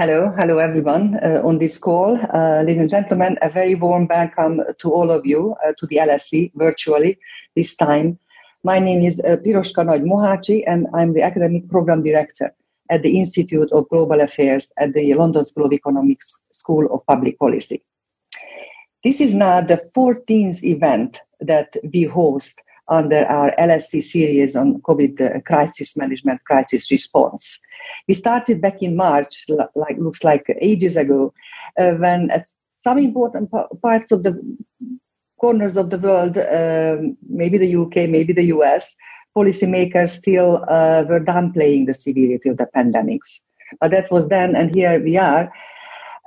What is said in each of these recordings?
Hello, hello everyone uh, on this call. Uh, ladies and gentlemen, a very warm welcome to all of you uh, to the LSE virtually this time. My name is uh, Piroska Nagy Mohácsi and I'm the Academic Program Director at the Institute of Global Affairs at the London School of Economics School of Public Policy. This is now the 14th event that we host under our LSE series on COVID uh, crisis management, crisis response. We started back in March, like looks like ages ago, uh, when at some important parts of the corners of the world, um, maybe the UK, maybe the US, policymakers still uh, were downplaying the severity of the pandemics. But that was then, and here we are.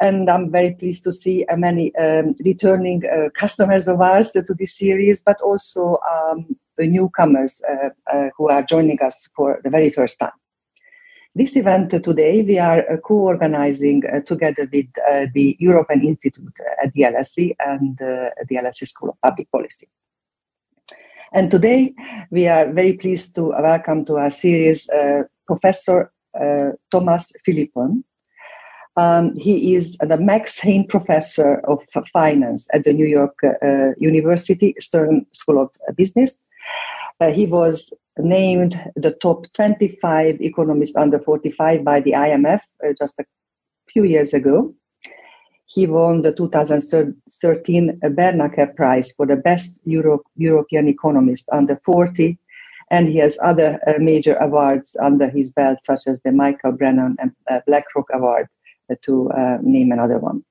And I'm very pleased to see uh, many um, returning uh, customers of ours to this series, but also um, the newcomers uh, who are joining us for the very first time. This event today we are uh, co-organizing uh, together with uh, the European Institute at the LSE and the LSE School of Public Policy. And today we are very pleased to welcome to our series Professor Thomas Philippon. Um, he is the Max Heine Professor of Finance at the New York uh, University Stern School of Business. Uh, he was named the top 25 economist under 45 by the IMF uh, just a few years ago. He won the 2013 Bernácer Prize for the best Euro- European economist under 40, and he has other uh, major awards under his belt, such as the Michael Brennan and uh, BlackRock Award, uh, to uh, name another one.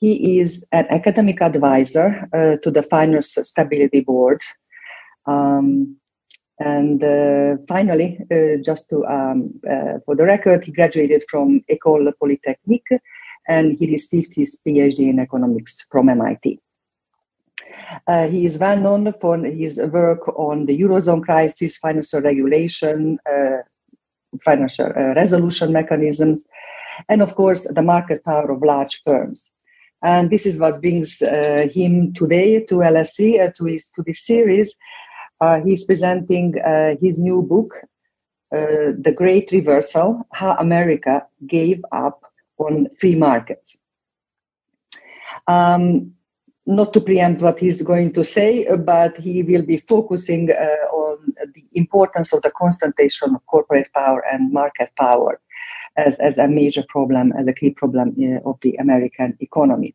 He is an academic advisor uh, to the Finance Stability Board. Um, and uh, finally, uh, just to um, uh, for the record, he graduated from École Polytechnique, and he received his PhD in economics from MIT. Uh, he is well known for his work on the eurozone crisis, financial regulation, uh, financial uh, resolution mechanisms, and of course the market power of large firms. And this is what brings him today to LSE, to, his, to this series, uh, he's presenting uh, his new book, uh, The Great Reversal How America Gave Up on Free Markets. Um, not to preempt what he's going to say, but he will be focusing uh, on the importance of the concentration of corporate power and market power as, as a major problem, as a key problem uh, of the American economy.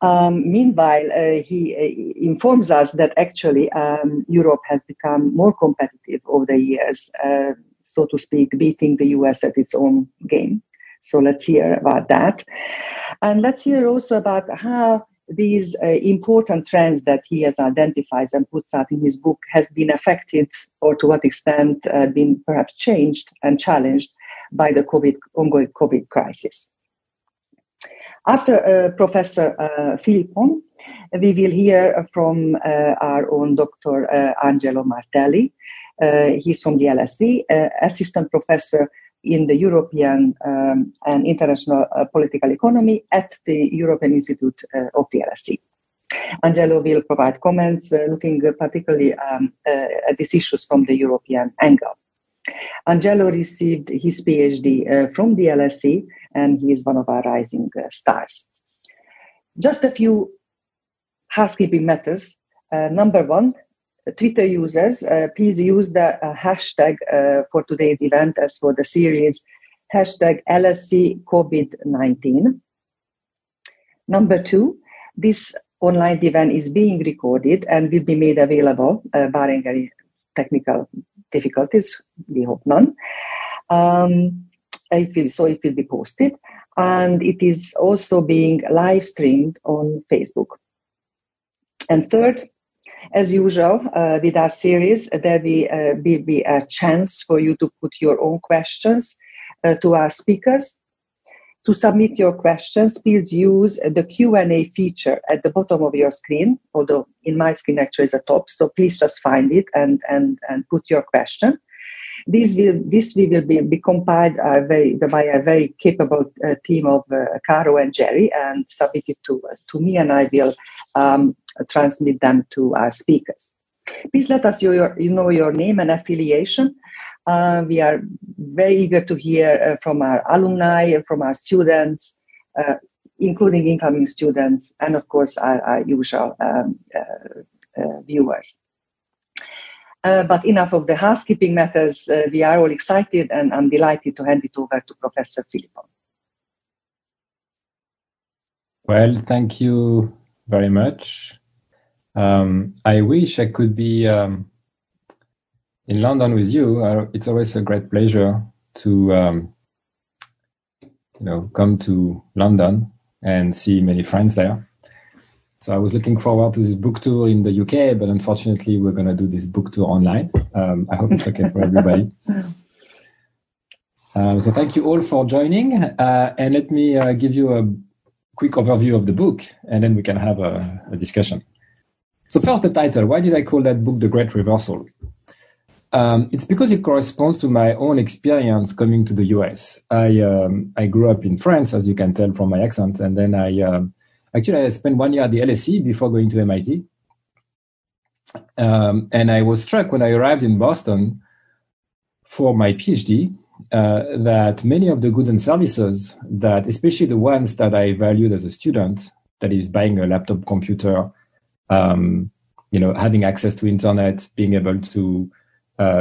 Um, meanwhile, uh, he uh, informs us that actually um, Europe has become more competitive over the years, uh, so to speak, beating the US at its own game. So let's hear about that. And let's hear also about how these uh, important trends that he has identified and puts out in his book has been affected or to what extent uh, been perhaps changed and challenged by the COVID, ongoing COVID crisis. After uh, Professor uh, Philippon, we will hear from uh, our own Dr. Uh, Angelo Martelli. Uh, he's from the LSE, uh, assistant professor in the European um, and international political economy at the European Institute of the LSE. Angelo will provide comments looking particularly um, at these issues from the European angle. Angelo received his PhD uh, from the LSE, and he is one of our rising uh, stars. Just a few housekeeping matters. Uh, number one, Twitter users, uh, please use the uh, hashtag uh, for today's event as for the series hashtag LSE COVID-19. Number two, this online event is being recorded and will be made available, barring any technical difficulties, we hope none. Um, it will, so it will be posted and it is also being live streamed on Facebook. And third, as usual, uh, with our series, there will uh, be, be, a chance for you to put your own questions uh, to our speakers. To submit your questions, please use the Q&A feature at the bottom of your screen, although in my screen actually is the top, so please just find it and, and, and put your question. This will this will be, be compiled uh, very, by a very capable uh, team of uh, Caro and Jerry and submitted to, to me, and I will um, transmit them to our speakers. Please let us know your, you know your name and affiliation Uh, we are very eager to hear uh, from our alumni and from our students, uh, including incoming students, and of course our, our usual um, uh, uh, viewers. Uh, but enough of the housekeeping matters. we are all excited, and I'm delighted to hand it over to Professor Philippon. Well, thank you very much. Um, I wish I could be um, in London with you. Uh, it's always a great pleasure to um, you know come to London and see many friends there. So I was looking forward to this book tour in the UK, but unfortunately, we're going to do this book tour online. Um, I hope it's okay for everybody. Uh, so thank you all for joining, uh, and let me uh, give you a quick overview of the book, and then we can have a, a discussion. So first, the title. Why did I call that book "The Great Reversal"? Um, it's because it corresponds to my own experience coming to the US. I um, I grew up in France, as you can tell from my accent, and then I um, actually I spent one year at the LSE before going to MIT. Um, and I was struck when I arrived in Boston for my PhD uh, that many of the goods and services that, especially the ones that I valued as a student, that is buying a laptop computer, um, you know, having access to internet, being able to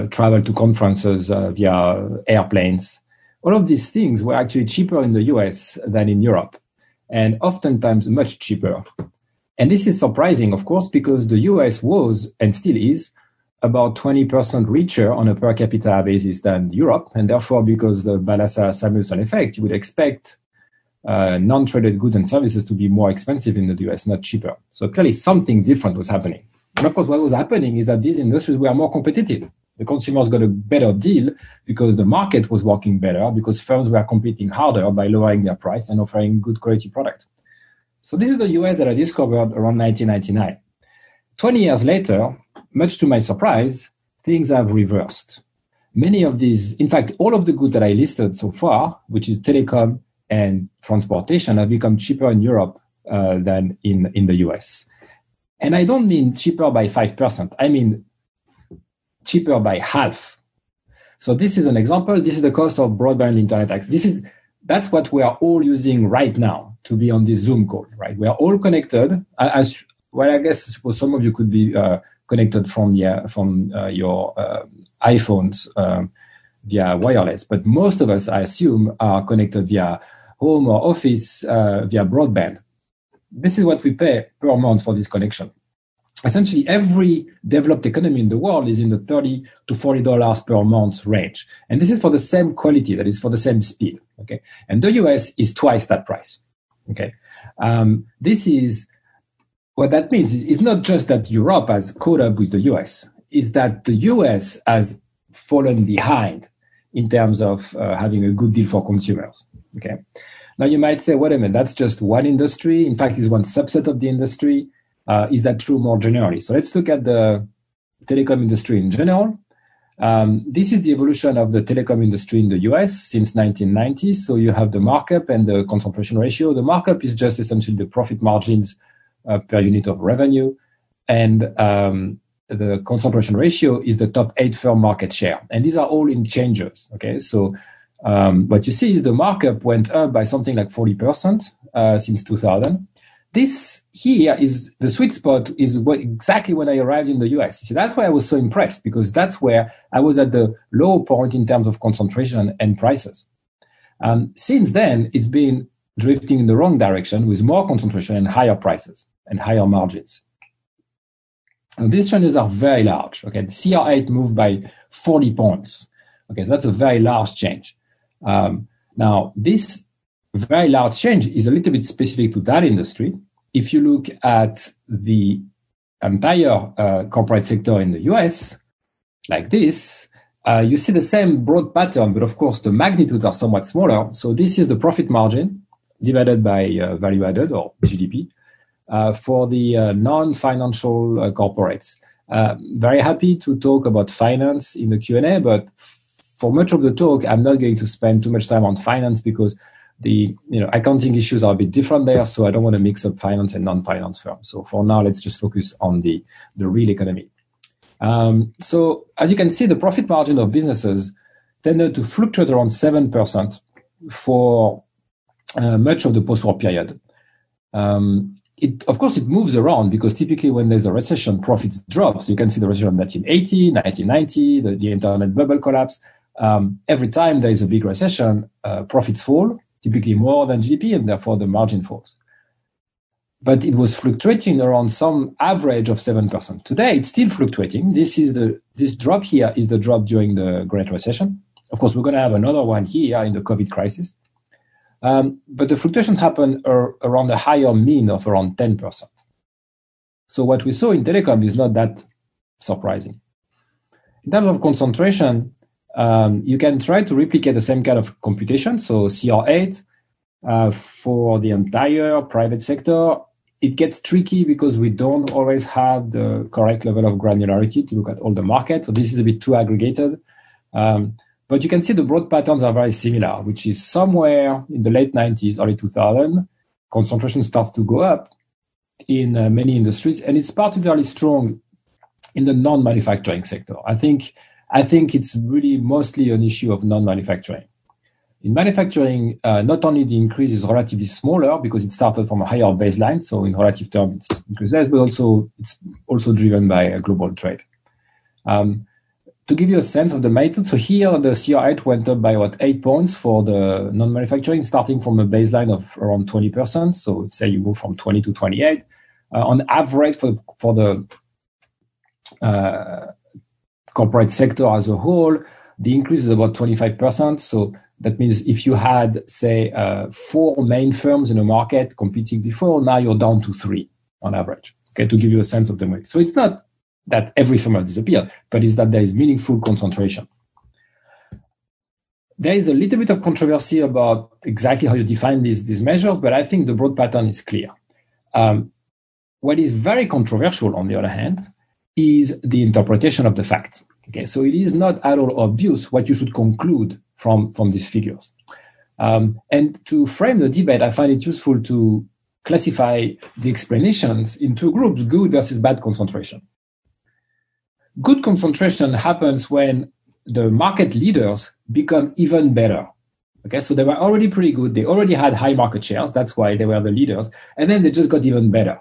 travel to conferences uh, via airplanes. All of these things were actually cheaper in the US than in Europe, and oftentimes much cheaper. And this is surprising, of course, because the US was and still is about 20% richer on a per capita basis than Europe. And therefore, because of the Balassa Samuelson effect, you would expect uh, non traded goods and services to be more expensive in the US, not cheaper. So clearly, something different was happening. And of course, what was happening is that these industries were more competitive. The consumers got a better deal because the market was working better, because firms were competing harder by lowering their price and offering good quality product. So this is the US that I discovered around 1999. 20 years later, much to my surprise, things have reversed. Many of these, in fact, all of the goods that I listed so far, which is telecom and transportation, have become cheaper in Europe uh, than in, in the US. And I don't mean cheaper by 5%. I mean cheaper by half. So this is an example. This is the cost of broadband internet access. This is that's what we are all using right now to be on this Zoom call, right? We are all connected. Well, I guess I suppose some of you could be uh, connected from yeah, from uh, your uh, iPhones um, via wireless, but most of us, I assume, are connected via home or office uh, via broadband. This is what we pay per month for this connection essentially every developed economy in the world is in the 30 to 40 dollars per month range. And this is for the same quality that is for the same speed okay? And the us is twice that price okay? Um, this is what that means is it's not just that europe has caught up with the us is that the us has fallen behind in terms of uh, having a good deal for consumers okay? Now you might say wait a minute that's just one industry. In fact it's one subset of the industry uh, is that true more generally? So let's look at the telecom industry in general. Um, this is the evolution of the telecom industry in the US since 1990. So you have the markup and the concentration ratio. The markup is just essentially the profit margins uh, per unit of revenue. And um, the concentration ratio is the top eight firm market share. And these are all in changes. Okay. So um, what you see is the markup went up by something like 40% uh, since 2000 this here is the sweet spot is what exactly when I arrived in the US. So that's why I was so impressed because that's where I was at the low point in terms of concentration and prices. Um, since then, it's been drifting in the wrong direction with more concentration and higher prices and higher margins. And these changes are very large. Okay, the CR8 moved by 40 points. Okay, so that's a very large change. Um, now, this very large change is a little bit specific to that industry. If you look at the entire uh, corporate sector in the US, like this, uh, you see the same broad pattern, but of course the magnitudes are somewhat smaller. So this is the profit margin divided by uh, value added or GDP uh, for the uh, non-financial uh, corporates. very happy to talk about finance in the Q&A, but for much of the talk, I'm not going to spend too much time on finance because the you know accounting issues are a bit different there so i don't want to mix up finance and non-finance firms so for now let's just focus on the the real economy um, so as you can see the profit margin of businesses tended to fluctuate around 7% for uh, much of the post-war period. Um, it, of course, it moves around because typically when there's a recession, profits drop. So you can see the recession of 1980, 1990, the, the internet bubble collapse. Um, every time there is a big recession, uh, profits fall, typically more than GDP, and therefore the margin falls. But it was fluctuating around some average of 7%. Today, it's still fluctuating. This is the, this drop here is the drop during the Great Recession. Of course, we're going to have another one here in the COVID crisis. Um, but the fluctuation happened ar- around a higher mean of around 10%. So what we saw in telecom is not that surprising. In terms of concentration, um, you can try to replicate the same kind of computation. So CR8 uh, for the entire private sector. It gets tricky because we don't always have the correct level of granularity to look at all the market. So this is a bit too aggregated. Um, but you can see the broad patterns are very similar, which is somewhere in the late 90s, early 2000, concentration starts to go up in uh, many industries, and it's particularly strong in the non-manufacturing sector. I think I think it's really mostly an issue of non-manufacturing. In manufacturing, uh, not only the increase is relatively smaller because it started from a higher baseline, so in relative terms it's increased less, but also it's also driven by global trade. Um, to give you a sense of the magnitude, so here the CR8 went up by what eight points for the non-manufacturing, starting from a baseline of around 20%. So say you move from 20 to 28. Uh, on average for for the uh, corporate sector as a whole, the increase is about 25%. So that means if you had, say, uh, four main firms in a market competing before, now you're down to three on average. Okay, to give you a sense of the market. So it's not that every firm has disappeared, but it's that there is meaningful concentration. There is a little bit of controversy about exactly how you define these, these measures, but I think the broad pattern is clear. Um, what is very controversial, on the other hand, is the interpretation of the fact. Okay, so it is not at all obvious what you should conclude from, from these figures. Um, and to frame the debate, I find it useful to classify the explanations in two groups, good versus bad concentration. Good concentration happens when the market leaders become even better. Okay, so they were already pretty good. They already had high market shares. That's why they were the leaders. And then they just got even better.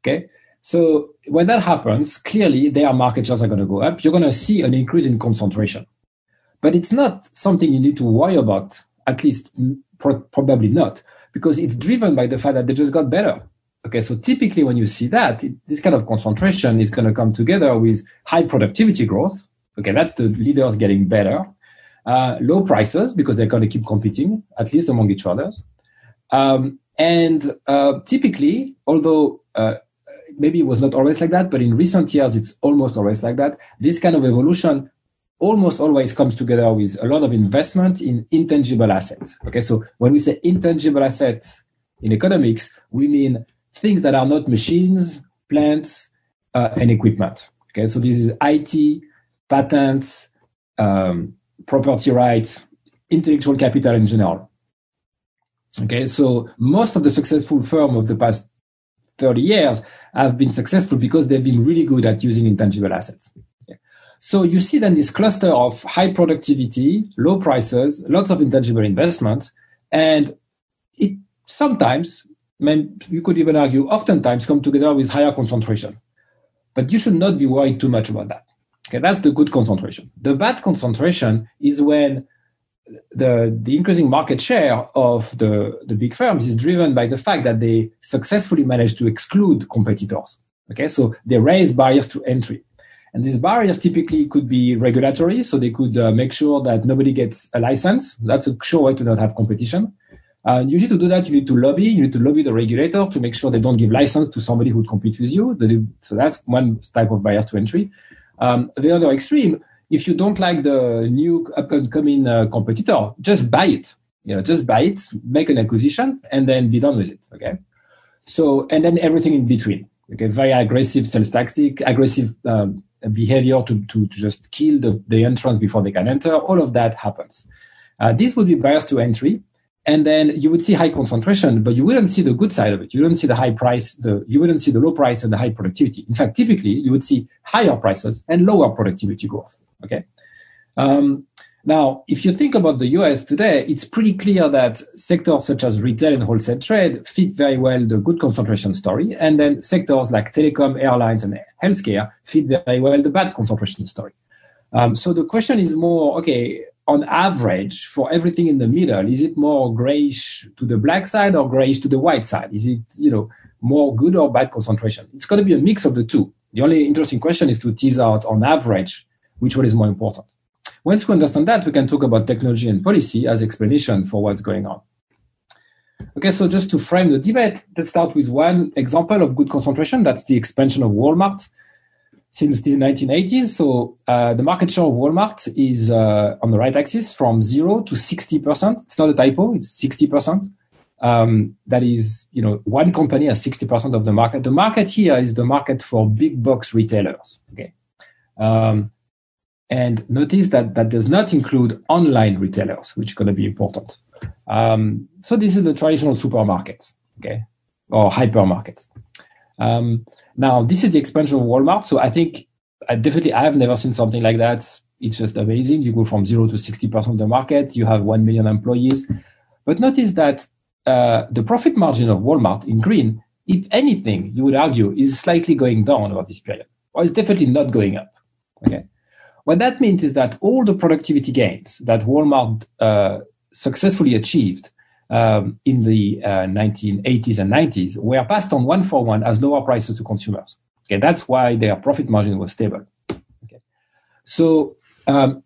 Okay, so when that happens, clearly their market shares are going to go up. You're going to see an increase in concentration. But it's not something you need to worry about, at least pro- probably not, because it's driven by the fact that they just got better. Okay, so typically when you see that, this kind of concentration is going to come together with high productivity growth. Okay, that's the leaders getting better. Uh, low prices because they're going to keep competing, at least among each other. Um, and uh, typically, although uh, maybe it was not always like that, but in recent years, it's almost always like that. This kind of evolution almost always comes together with a lot of investment in intangible assets. Okay, so when we say intangible assets in economics, we mean things that are not machines, plants, uh, and equipment. Okay, so this is IT, patents, um, property rights, intellectual capital in general. Okay, so most of the successful firm of the past 30 years have been successful because they've been really good at using intangible assets. So you see then this cluster of high productivity, low prices, lots of intangible investment, and it sometimes you could even argue, oftentimes come together with higher concentration. But you should not be worried too much about that. Okay, that's the good concentration. The bad concentration is when the, the increasing market share of the, the big firms is driven by the fact that they successfully manage to exclude competitors. Okay, so they raise barriers to entry. And these barriers typically could be regulatory, so they could uh, make sure that nobody gets a license. That's a sure way to not have competition. Uh, usually to do that, you need to lobby. You need to lobby the regulator to make sure they don't give license to somebody who would compete with you. So that's one type of barrier to entry. Um, the other extreme, if you don't like the new up and coming uh, competitor, just buy it. You know, just buy it, make an acquisition, and then be done with it. Okay. So, and then everything in between. Okay, very aggressive sales tactic, aggressive um, behavior to, to, to just kill the, the entrance before they can enter. All of that happens. Uh, these would be barriers to entry and then you would see high concentration, but you wouldn't see the good side of it. You wouldn't see the high price, the you wouldn't see the low price and the high productivity. In fact, typically you would see higher prices and lower productivity growth. Okay. Um, Now, if you think about the US today, it's pretty clear that sectors such as retail and wholesale trade fit very well the good concentration story. And then sectors like telecom, airlines, and healthcare fit very well the bad concentration story. Um, so the question is more, okay, on average, for everything in the middle, is it more grayish to the black side or grayish to the white side? Is it, you know, more good or bad concentration? It's going to be a mix of the two. The only interesting question is to tease out on average which one is more important. Once we understand that, we can talk about technology and policy as explanation for what's going on. Okay, so just to frame the debate, let's start with one example of good concentration. That's the expansion of Walmart since the 1980s. So uh, the market share of Walmart is uh, on the right axis from zero to 60%. It's not a typo, it's 60%. Um, that is, you know, one company has 60% of the market. The market here is the market for big box retailers. Okay. Um, and notice that that does not include online retailers, which is going to be important. Um, so this is the traditional supermarkets, okay, or hypermarkets. Um, now, this is the expansion of Walmart. So I think I definitely I have never seen something like that. It's just amazing. You go from zero to 60% of the market. You have 1 million employees. But notice that uh, the profit margin of Walmart in green, if anything, you would argue, is slightly going down over this period, or it's definitely not going up. Okay. What that means is that all the productivity gains that Walmart uh, successfully achieved um, in the uh, 1980s and 90s were passed on one for one as lower prices to consumers. Okay, that's why their profit margin was stable. Okay, so um,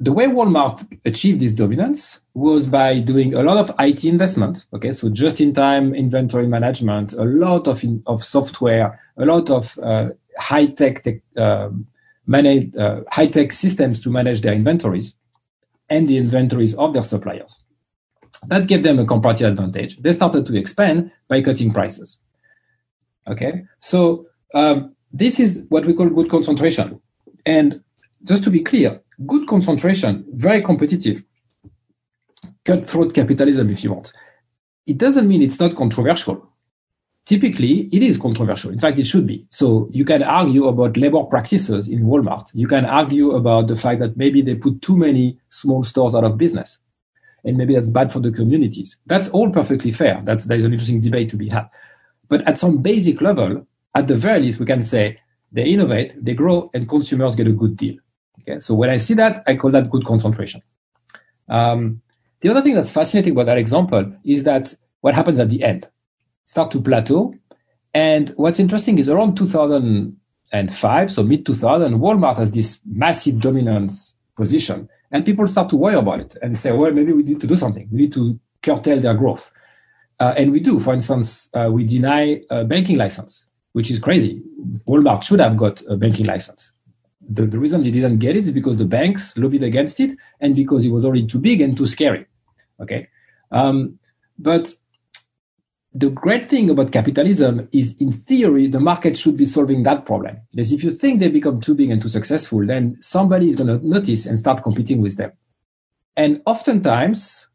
the way Walmart achieved this dominance was by doing a lot of IT investment. Okay, so just-in-time inventory management, a lot of in, of software, a lot of uh, high-tech tech, um, manage uh, high-tech systems to manage their inventories and the inventories of their suppliers. That gave them a comparative advantage. They started to expand by cutting prices. Okay, so um, this is what we call good concentration. And just to be clear, good concentration, very competitive, cutthroat capitalism, if you want. It doesn't mean it's not controversial. Typically, it is controversial. In fact, it should be. So you can argue about labor practices in Walmart. You can argue about the fact that maybe they put too many small stores out of business and maybe that's bad for the communities. That's all perfectly fair. That's there's an interesting debate to be had. But at some basic level, at the very least, we can say they innovate, they grow, and consumers get a good deal. Okay, so when I see that, I call that good concentration. Um, the other thing that's fascinating about that example is that what happens at the end start to plateau. And what's interesting is around 2005, so mid 2000, Walmart has this massive dominance position and people start to worry about it and say, well, maybe we need to do something. We need to curtail their growth. Uh, and we do. For instance, uh, we deny a banking license, which is crazy. Walmart should have got a banking license. The, the reason they didn't get it is because the banks lobbied against it and because it was already too big and too scary. Okay. Um, but the great thing about capitalism is in theory the market should be solving that problem. Because if you think they become too big and too successful then somebody is going to notice and start competing with them. And oftentimes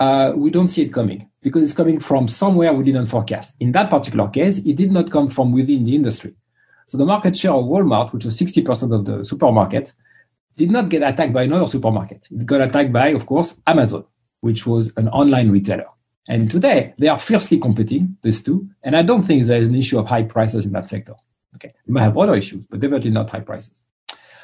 uh, we don't see it coming because it's coming from somewhere we didn't forecast. In that particular case it did not come from within the industry. So the market share of walmart which was 60% of the supermarket did not get attacked by another supermarket. It got attacked by of course amazon which was an online retailer and today they are fiercely competing, these two. And I don't think there is an issue of high prices in that sector. Okay. You might have other issues, but definitely not high prices.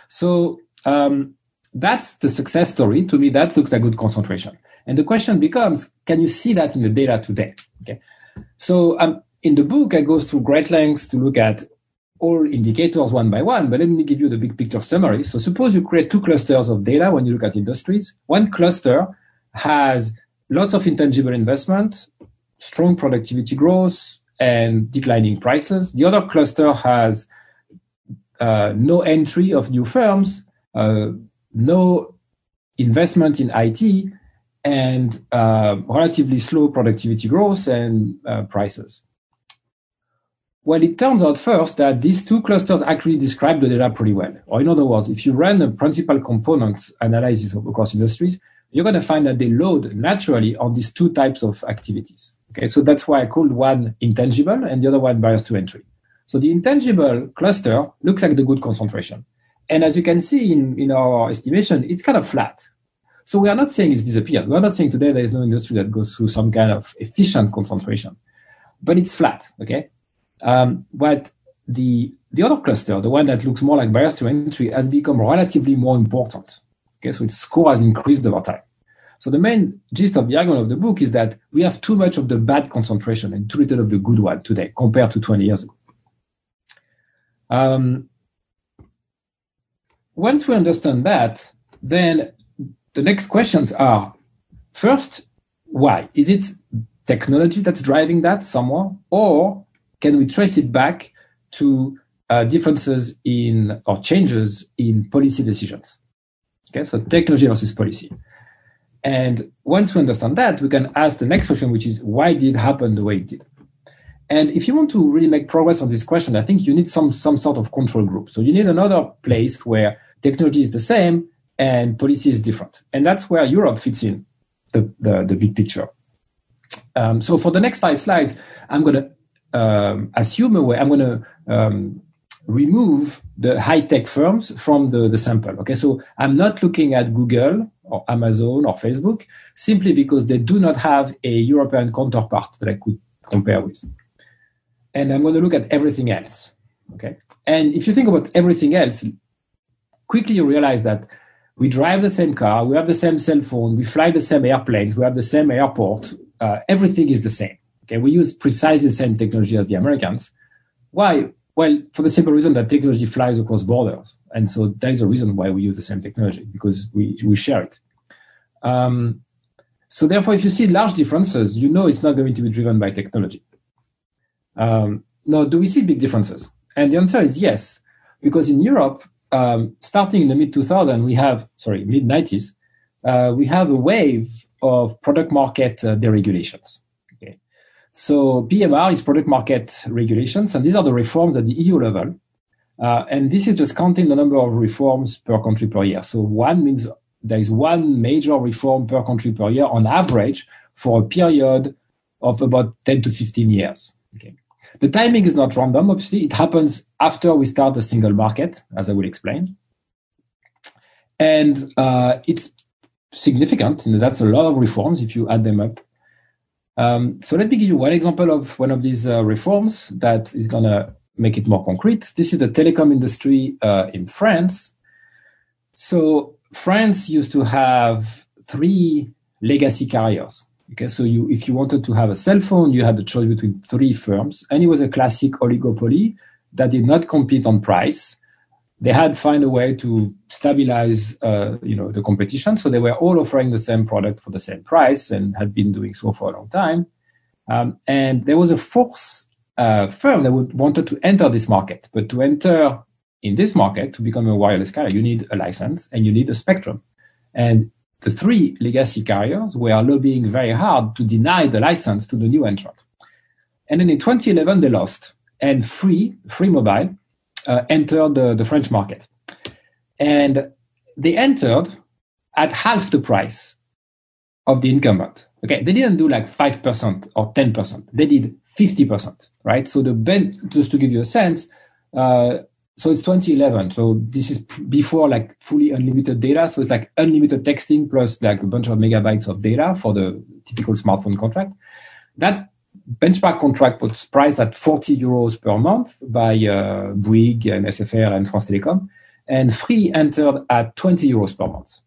So, um, that's the success story. To me, that looks like good concentration. And the question becomes, can you see that in the data today? Okay. So, um, in the book, I go through great lengths to look at all indicators one by one, but let me give you the big picture summary. So suppose you create two clusters of data when you look at industries. One cluster has lots of intangible investment, strong productivity growth, and declining prices. The other cluster has uh, no entry of new firms, uh, no investment in IT, and uh, relatively slow productivity growth and uh, prices. Well, it turns out first that these two clusters actually describe the data pretty well. Or in other words, if you run a principal component analysis across industries, you're going to find that they load naturally on these two types of activities. Okay, so that's why I called one intangible and the other one barriers to entry. So the intangible cluster looks like the good concentration. And as you can see in, in our estimation, it's kind of flat. So we are not saying it's disappeared. We are not saying today there is no industry that goes through some kind of efficient concentration, but it's flat. Okay. Um, but the the other cluster, the one that looks more like barriers to entry, has become relatively more important. Okay, so its score has increased over time. So the main gist of the argument of the book is that we have too much of the bad concentration and too little of the good one today compared to 20 years ago. Um, once we understand that, then the next questions are first, why? Is it technology that's driving that somewhere? Or can we trace it back to uh, differences in or changes in policy decisions? Okay, so technology versus policy. And once we understand that, we can ask the next question, which is why did it happen the way it did? And if you want to really make progress on this question, I think you need some some sort of control group. So you need another place where technology is the same and policy is different. And that's where Europe fits in the, the, the big picture. Um, so for the next five slides, I'm going to um, assume a way, I'm going to um, remove the high tech firms from the, the sample. Okay, so I'm not looking at Google or Amazon or Facebook simply because they do not have a European counterpart that I could compare with. And I'm going to look at everything else. Okay, and if you think about everything else, quickly you realize that we drive the same car, we have the same cell phone, we fly the same airplanes, we have the same airport. Uh, everything is the same. Okay, we use precisely the same technology as the Americans. Why? Well, for the simple reason that technology flies across borders, and so that is a reason why we use the same technology because we we share it. Um, so therefore, if you see large differences, you know it's not going to be driven by technology. Um, now, do we see big differences? And the answer is yes, because in Europe, um, starting in the mid 2000s, we have sorry mid 90s, uh, we have a wave of product market uh, deregulations. So PMR is product market regulations, and these are the reforms at the EU level. Uh, and this is just counting the number of reforms per country per year. So one means there is one major reform per country per year on average for a period of about 10 to 15 years. Okay. The timing is not random, obviously. It happens after we start the single market, as I will explain. And uh, it's significant. That's a lot of reforms if you add them up. Um, so let me give you one example of one of these uh, reforms that is going to make it more concrete. This is the telecom industry uh, in France. So France used to have three legacy carriers. Okay, so you, if you wanted to have a cell phone, you had the choice between three firms, and it was a classic oligopoly that did not compete on price. They had find a way to stabilize, uh, you know, the competition. So they were all offering the same product for the same price, and had been doing so for a long time. Um, and there was a fourth uh, firm that would, wanted to enter this market, but to enter in this market to become a wireless carrier, you need a license and you need a spectrum. And the three legacy carriers were lobbying very hard to deny the license to the new entrant. And then in 2011, they lost, and Free, Free Mobile, uh, entered the, the French market. And they entered at half the price of the incumbent. Okay, they didn't do like 5% or 10%. They did 50%, right? So the ben, just to give you a sense, uh, so it's 2011. So this is before like fully unlimited data. So it's like unlimited texting plus like a bunch of megabytes of data for the typical smartphone contract. That benchmark contract was priced at 40 euros per month by uh, Bouygues and SFR and France Telecom, and Free entered at 20 euros per month.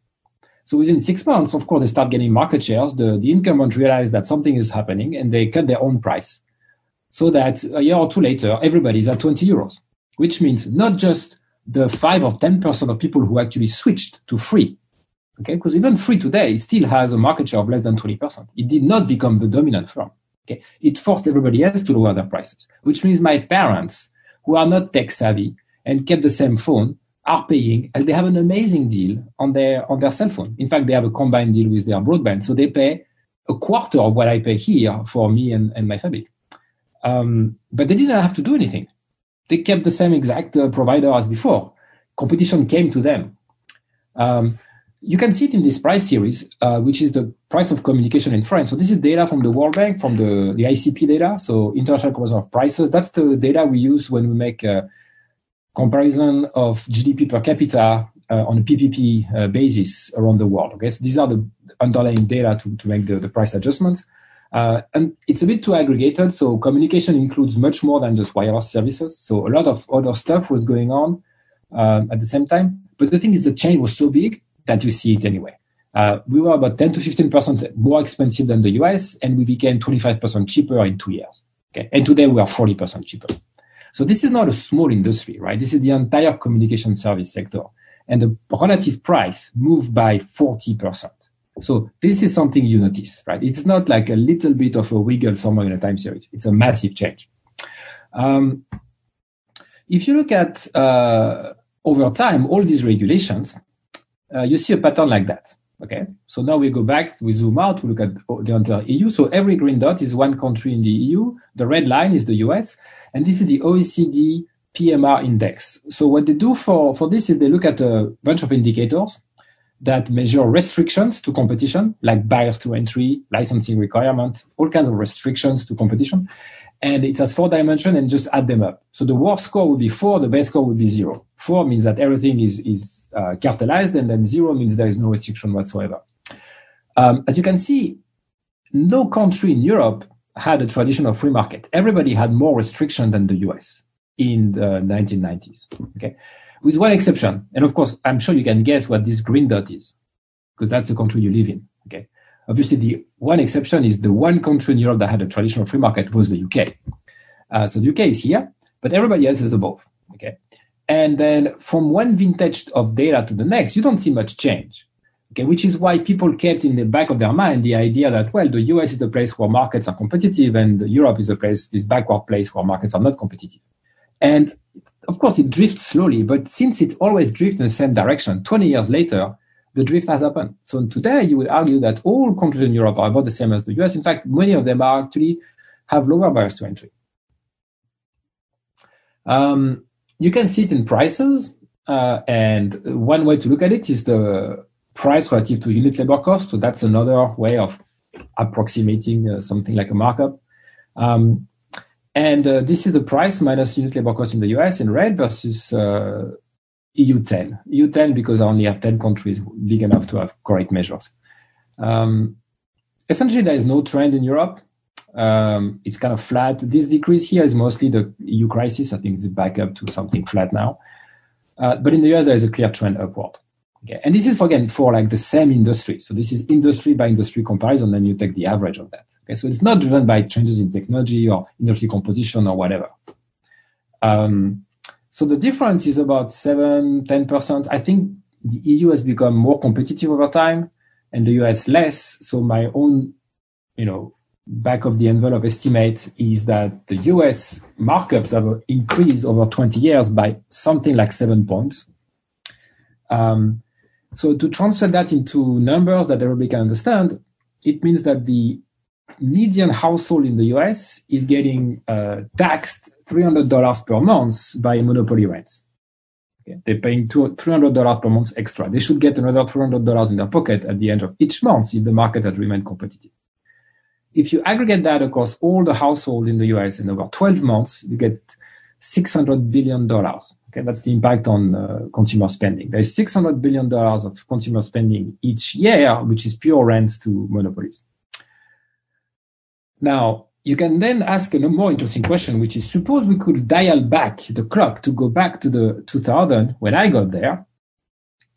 So within six months, of course, they start getting market shares. The, the incumbent realize that something is happening and they cut their own price. So that a year or two later, everybody's at 20 euros which means not just the 5 or 10% of people who actually switched to free. Okay, because even free today still has a market share of less than 20%. It did not become the dominant firm. Okay, it forced everybody else to lower their prices, which means my parents who are not tech savvy and kept the same phone are paying and they have an amazing deal on their on their cell phone. In fact, they have a combined deal with their broadband, so they pay a quarter of what I pay here for me and, and my family. Um, but they didn't have to do anything they kept the same exact uh, provider as before. Competition came to them. Um, you can see it in this price series, uh, which is the price of communication in France. So this is data from the World Bank, from the, the ICP data, so International Comparison of Prices. That's the data we use when we make a comparison of GDP per capita uh, on a PPP uh, basis around the world. Okay, so these are the underlying data to, to make the, the price adjustments. Uh, and it's a bit too aggregated, so communication includes much more than just wireless services. So a lot of other stuff was going on uh, at the same time. But the thing is, the change was so big that you see it anyway. Uh, we were about 10 to 15 percent more expensive than the US, and we became 25 percent cheaper in two years. Okay, and today we are 40 percent cheaper. So this is not a small industry, right? This is the entire communication service sector. And the relative price moved by 40%. So this is something you notice, right? It's not like a little bit of a wiggle somewhere in a time series. It's a massive change. Um, if you look at uh, over time, all these regulations, uh, you see a pattern like that. Okay, so now we go back, we zoom out, we look at the entire EU. So every green dot is one country in the EU. The red line is the US, and this is the OECD PMR index. So what they do for, for this is they look at a bunch of indicators that measure restrictions to competition, like barriers to entry, licensing requirement, all kinds of restrictions to competition. And it has four dimensions and just add them up. So the worst score would be four, the best score would be zero. Four means that everything is, is uh, cartelized, and then zero means there is no restriction whatsoever. Um, as you can see, no country in Europe had a tradition of free market. Everybody had more restriction than the US in the 1990s. Okay with one exception. And of course, I'm sure you can guess what this green dot is, because that's the country you live in. Okay. Obviously, the one exception is the one country in Europe that had a traditional free market was the UK. Uh, so the UK is here, but everybody else is above. Okay. And then from one vintage of data to the next, you don't see much change. Okay, which is why people kept in the back of their mind the idea that well, the US is the place where markets are competitive, and Europe is the place, this backward place where markets are not competitive. And of course, it drifts slowly, but since it always drifts in the same direction, 20 years later, the drift has happened. So today, you would argue that all countries in Europe are about the same as the US. In fact, many of them are actually have lower barriers to entry. Um, you can see it in prices, uh, and one way to look at it is the price relative to unit labor cost. So that's another way of approximating uh, something like a markup. Um, and uh, this is the price minus unit labor cost in the US in red versus uh, EU10. EU10 because I only have 10 countries big enough to have correct measures. Um, essentially, there is no trend in Europe. Um, it's kind of flat. This decrease here is mostly the EU crisis. I think it's back up to something flat now. Uh, but in the US, there is a clear trend upward. Okay. And this is for, again for like the same industry. So this is industry by industry comparison, then you take the average of that. Okay. So it's not driven by changes in technology or industry composition or whatever. Um, so the difference is about seven, 10%. I think the EU has become more competitive over time and the US less. So my own, you know, back of the envelope estimate is that the US markups have increased over 20 years by something like seven points. Um, so to translate that into numbers that everybody can understand, it means that the median household in the US is getting uh, taxed $300 per month by monopoly rents. Okay? They're paying $300 per month extra. They should get another $300 in their pocket at the end of each month if the market had remained competitive. If you aggregate that across all the households in the US in over 12 months, you get $600 billion. Okay, that's the impact on uh, consumer spending. There is $600 billion of consumer spending each year, which is pure rent to monopolies. Now, you can then ask a more interesting question, which is suppose we could dial back the clock to go back to the 2000 when I got there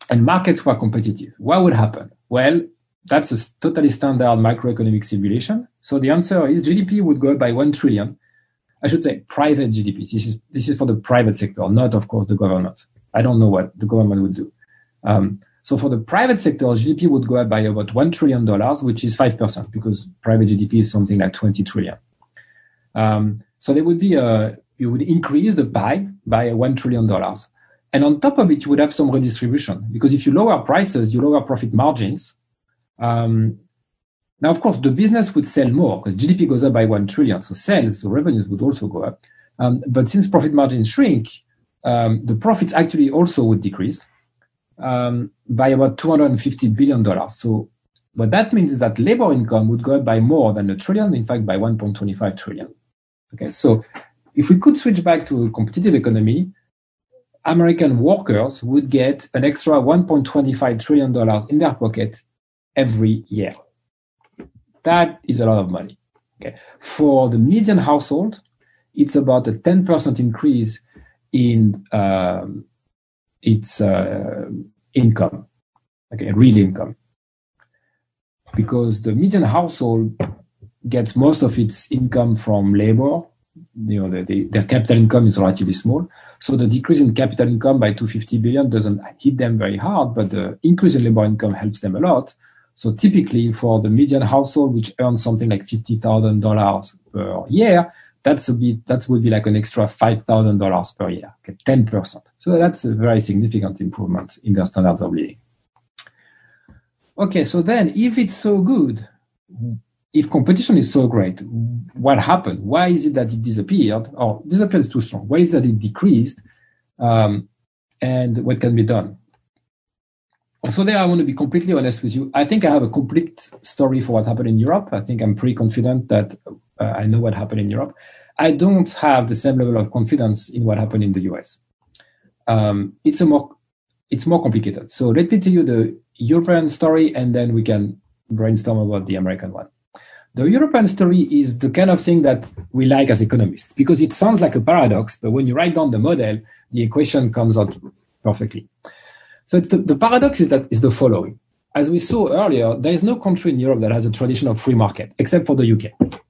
and markets were competitive. What would happen? Well, that's a totally standard macroeconomic simulation. So the answer is GDP would go up by 1 trillion I should say private GDP. This is this is for the private sector, not of course the government. I don't know what the government would do. Um, so for the private sector, GDP would go up by about one trillion dollars, which is five percent, because private GDP is something like twenty trillion. Um, so there would be a you would increase the pie by one trillion dollars, and on top of it, you would have some redistribution because if you lower prices, you lower profit margins. Um, now, of course, the business would sell more because GDP goes up by 1 trillion. So sales, so revenues would also go up. Um, but since profit margins shrink, um, the profits actually also would decrease um, by about $250 billion. So what that means is that labor income would go up by more than a trillion, in fact, by 1.25 trillion. Okay, so if we could switch back to a competitive economy, American workers would get an extra $1.25 trillion in their pocket every year. That is a lot of money. Okay. For the median household, it's about a 10% increase in um, its uh, income, okay, real income. Because the median household gets most of its income from labor, you know, the, the, their capital income is relatively small. So the decrease in capital income by 250 billion doesn't hit them very hard, but the increase in labor income helps them a lot. So typically for the median household, which earns something like $50,000 per year, that's a bit, that would be like an extra $5,000 per year, okay, 10%. So that's a very significant improvement in their standards of living. Okay, so then if it's so good, if competition is so great, what happened? Why is it that it disappeared? Or disappeared is too strong. Why is that it decreased? Um, and what can be done? So there, I want to be completely honest with you. I think I have a complete story for what happened in Europe. I think I'm pretty confident that uh, I know what happened in Europe. I don't have the same level of confidence in what happened in the US. Um, it's a more it's more complicated. So let me tell you the European story, and then we can brainstorm about the American one. The European story is the kind of thing that we like as economists because it sounds like a paradox, but when you write down the model, the equation comes out perfectly. So the, the paradox is that is the following. As we saw earlier, there is no country in Europe that has a tradition of free market except for the UK.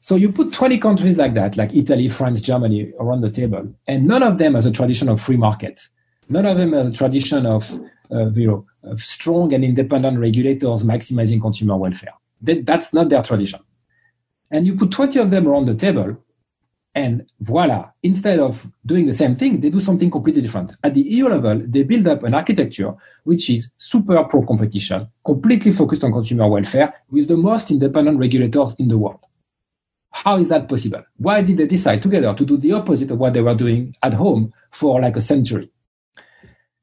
So you put 20 countries like that, like Italy, France, Germany, around the table, and none of them has a tradition of free market. None of them has a tradition of, uh, you know, of strong and independent regulators maximizing consumer welfare. That, that's not their tradition. And you put 20 of them around the table, and voila, instead of doing the same thing, they do something completely different. At the EU level, they build up an architecture which is super pro competition, completely focused on consumer welfare, with the most independent regulators in the world. How is that possible? Why did they decide together to do the opposite of what they were doing at home for like a century?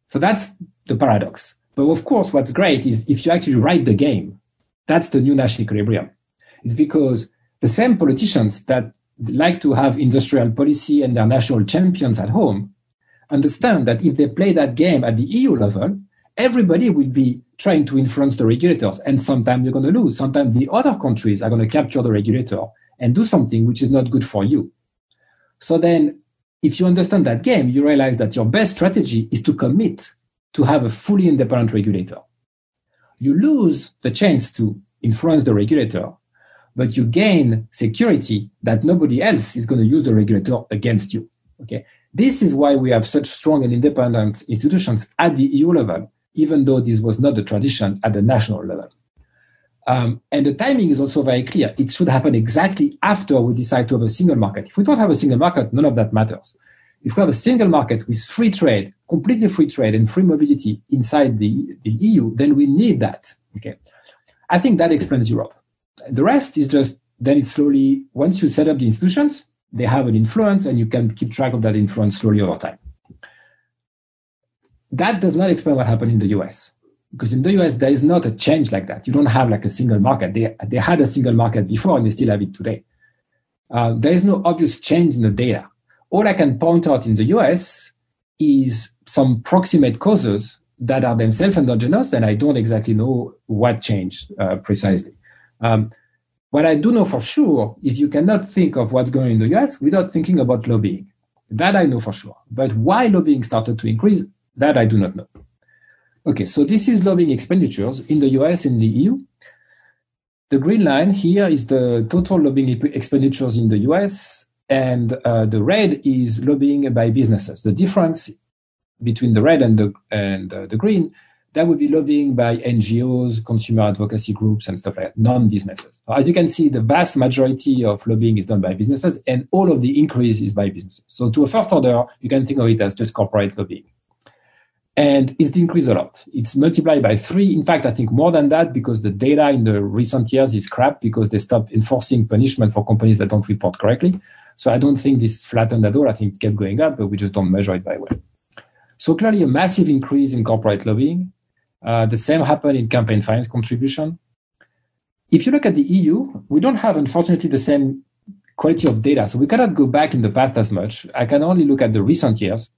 So that's the paradox. But of course, what's great is if you actually write the game, that's the new Nash equilibrium. It's because the same politicians that like to have industrial policy and their national champions at home understand that if they play that game at the EU level, everybody will be trying to influence the regulators. And sometimes you're going to lose. Sometimes the other countries are going to capture the regulator and do something which is not good for you. So then, if you understand that game, you realize that your best strategy is to commit to have a fully independent regulator. You lose the chance to influence the regulator, but you gain security that nobody else is going to use the regulator against you. Okay. This is why we have such strong and independent institutions at the EU level, even though this was not the tradition at the national level. Um, and the timing is also very clear. It should happen exactly after we decide to have a single market. If we don't have a single market, none of that matters. If we have a single market with free trade, completely free trade and free mobility inside the, the EU, then we need that. Okay. I think that explains Europe. The rest is just then slowly, once you set up the institutions, they have an influence and you can keep track of that influence slowly over time. That does not explain what happened in the US because in the US there is not a change like that. You don't have like a single market. They they had a single market before and they still have it today. Uh, there is no obvious change in the data. All I can point out in the US is some proximate causes that are themselves endogenous, and I don't exactly know what changed uh, precisely. Um, what I do know for sure is you cannot think of what's going in the US without thinking about lobbying. That I know for sure. But why lobbying started to increase, that I do not know. Okay, so this is lobbying expenditures in the US and the EU. The green line here is the total lobbying expenditures in the US, and uh, the red is lobbying by businesses. The difference between the red and the and uh, the green that would be lobbying by NGOs, consumer advocacy groups, and stuff like that, non-businesses. So as you can see, the vast majority of lobbying is done by businesses, and all of the increase is by businesses. So to a first order, you can think of it as just corporate lobbying and it's increased a lot. It's multiplied by three. In fact, I think more than that because the data in the recent years is crap because they stopped enforcing punishment for companies that don't report correctly. So I don't think this flattened at all. I think it kept going up, but we just don't measure it very well. So clearly a massive increase in corporate lobbying. Uh, the same happened in campaign finance contribution. If you look at the EU, we don't have, unfortunately, the same quality of data. So we cannot go back in the past as much. I can only look at the recent years.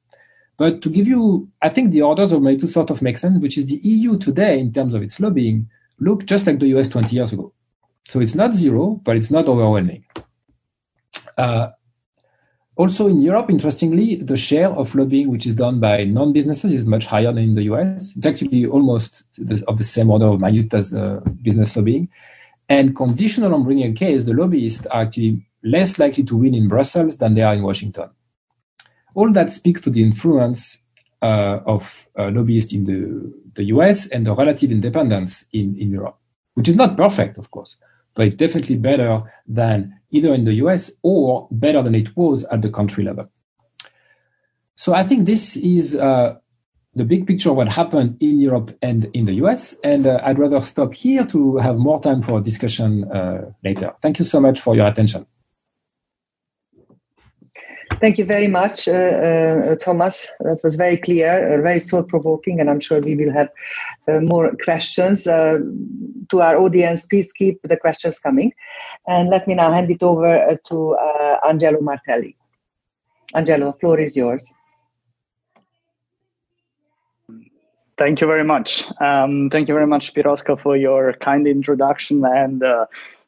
But to give you, I think the orders of magnitude sort of make sense, which is the EU today, in terms of its lobbying, look just like the US 20 years ago. So it's not zero, but it's not overwhelming. Uh, also in Europe, interestingly, the share of lobbying which is done by non-businesses is much higher than in the US. It's actually almost the, of the same order of magnitude as uh, business lobbying. And conditional on bringing a case, the lobbyists are actually less likely to win in Brussels than they are in Washington. All that speaks to the influence uh, of uh, lobbyists in the, the US and the relative independence in, in Europe, which is not perfect, of course, but it's definitely better than either in the US or better than it was at the country level. So I think this is uh, the big picture of what happened in Europe and in the US. And uh, I'd rather stop here to have more time for discussion uh, later. Thank you so much for your attention. Thank you very much, uh, uh, Thomas. That was very clear, uh, very thought provoking, and I'm sure we will have more questions. Uh, to our audience, please keep the questions coming. And let me now hand it over uh, to Angelo Martelli. Angelo, floor is yours. Thank you very much. Um, thank you very much, Piroska, for your kind introduction and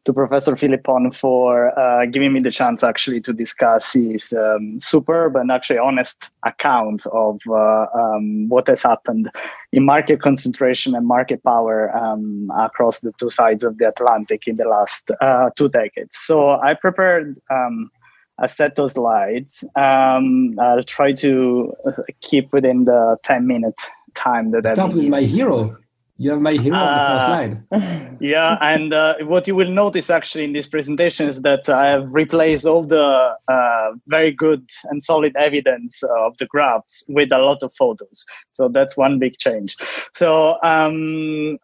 to Professor Philippon for uh, giving me the chance actually to discuss his um, superb and actually honest account of uh, um, what has happened in market concentration and market power um, across the two sides of the Atlantic in the last uh, two decades. So I prepared um, a set of slides. Um, I'll try to uh, keep within the 10 minute time that Start with my hero. You have my hero on the first slide. yeah, and uh, what you will notice actually in this presentation is that I have replaced all the uh, very good and solid evidence of the graphs with a lot of photos. So that's one big change. So um,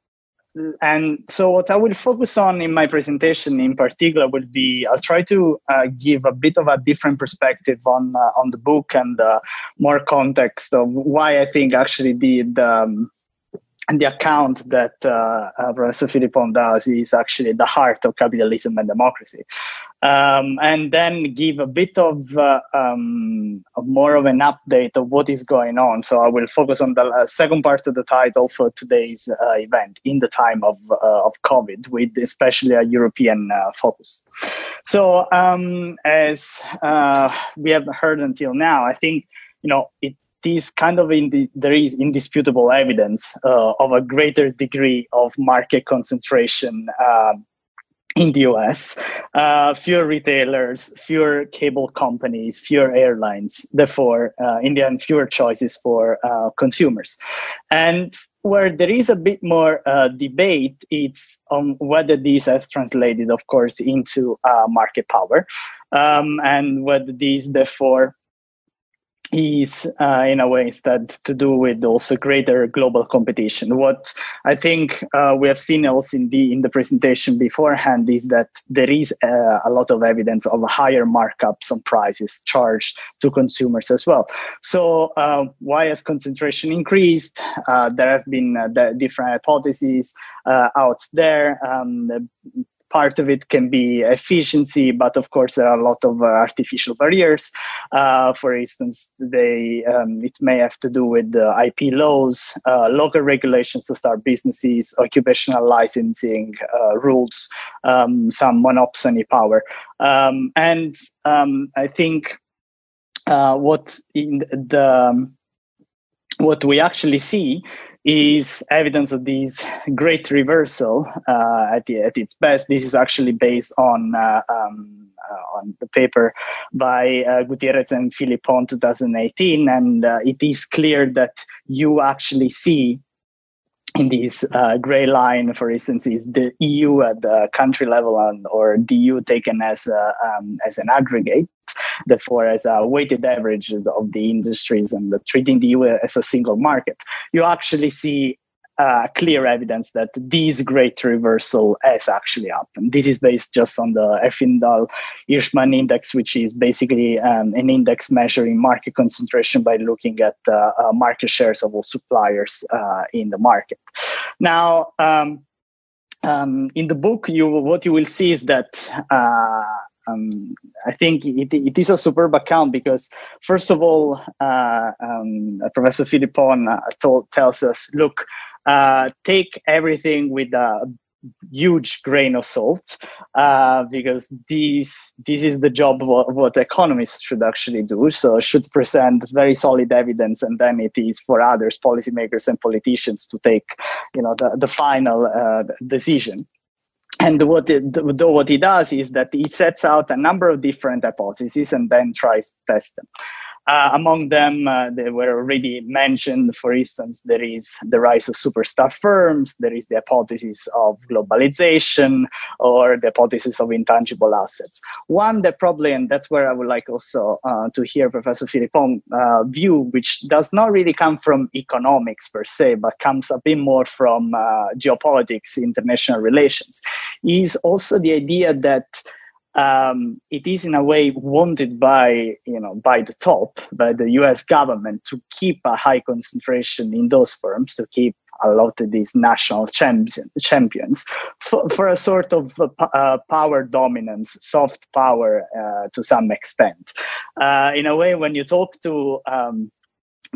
and so what I will focus on in my presentation in particular will be I'll try to uh, give a bit of a different perspective on uh, on the book and uh, more context of why I think actually the the um, and the account that uh, Professor Philippon does is actually the heart of capitalism and democracy. Um, and then give a bit of, uh, um, more of an update of what is going on. So I will focus on the uh, second part of the title for today's uh, event in the time of, uh, of COVID, with especially a European focus. So um, as we have heard until now, I think you know it is kind of in the, there is indisputable evidence uh, of a greater degree of market concentration um, in the US, uh, fewer retailers, fewer cable companies, fewer airlines, therefore, uh, in the end, fewer choices for uh, consumers. And where there is a bit more uh, debate, it's on whether this has translated, of course, into uh, market power, um, and whether these, therefore, is uh, in a way that to do with also greater global competition. What I think uh, we have seen also in the in the presentation beforehand is that there is uh, a lot of evidence of higher markups on prices charged to consumers as well. So uh, why has concentration increased? Uh, there have been uh, different hypotheses out there. Um, part of it can be efficiency, but of course there are a lot of uh, artificial barriers. Uh, for instance, they um, it may have to do with IP laws, uh, local regulations to start businesses, occupational licensing rules, um, some monopoly power, um, and um, I think what in the what we actually see is evidence of this great reversal uh, at, the, at its best. This is actually based on uh, um, uh, on the paper by uh, Gutierrez and Philippon 2018, and uh, it is clear that you actually see in this uh, gray line, for instance, is the EU at the country level and, or the EU taken as a, um, as an aggregate, therefore as a weighted average of the industries and the, treating the EU as a single market. You actually see uh, clear evidence that this great reversal has actually happened. This is based just on the Herfindahl Hirschman index, which is basically um, an index measuring market concentration by looking at uh, uh, market shares of all suppliers uh, in the market. Now, um, um, in the book, you what you will see is that uh, um, I think it, it is a superb account because, first of all, uh, um, Professor Philippon uh, tells us, look, uh, take everything with a huge grain of salt uh, because this this is the job of what, what, economists should actually do. So should present very solid evidence and then it is for others policymakers and politicians to take you know the, the final uh, decision and what it, what he does is that he sets out a number of different hypotheses and then tries to test them uh, among them, uh, they were already mentioned. For instance, there is the rise of superstar firms, there is the hypothesis of globalization, or the hypothesis of intangible assets. One that probably, and that's where I would like also uh, to hear Professor Philippon uh, view, which does not really come from economics per se, but comes a bit more from uh, geopolitics, international relations, is also the idea that um, it is in a way wanted by you know by the top by the U.S. government to keep a high concentration in those firms to keep a lot of these national champion, champions for, for, a sort of uh, power dominance, soft power uh, to some extent. Uh, in a way, when you talk to um,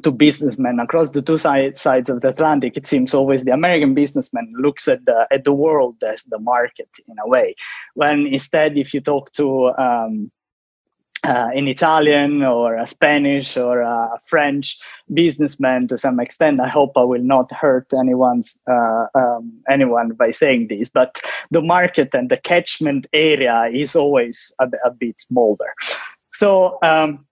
to businessmen across the two side, sides of the Atlantic, it seems always the American businessman looks at the at the world as the market in a way. When instead, if you talk to um, uh, an Italian or a Spanish or a French businessman to some extent. I hope I will not hurt anyone's uh, um, anyone by saying this, but the market and the catchment area is always a, a bit smaller. So um,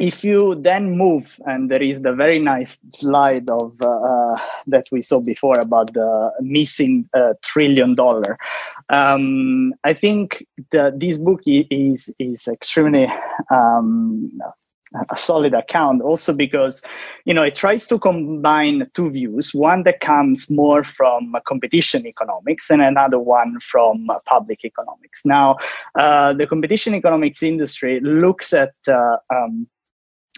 if you then move, and there is the very nice slide of uh, uh, that we saw before about the missing uh, trillion dollar. Um, I think the, this book is is extremely um, a solid account also because you know it tries to combine two views one that comes more from competition economics and another one from public economics now uh, the competition economics industry looks at uh, um,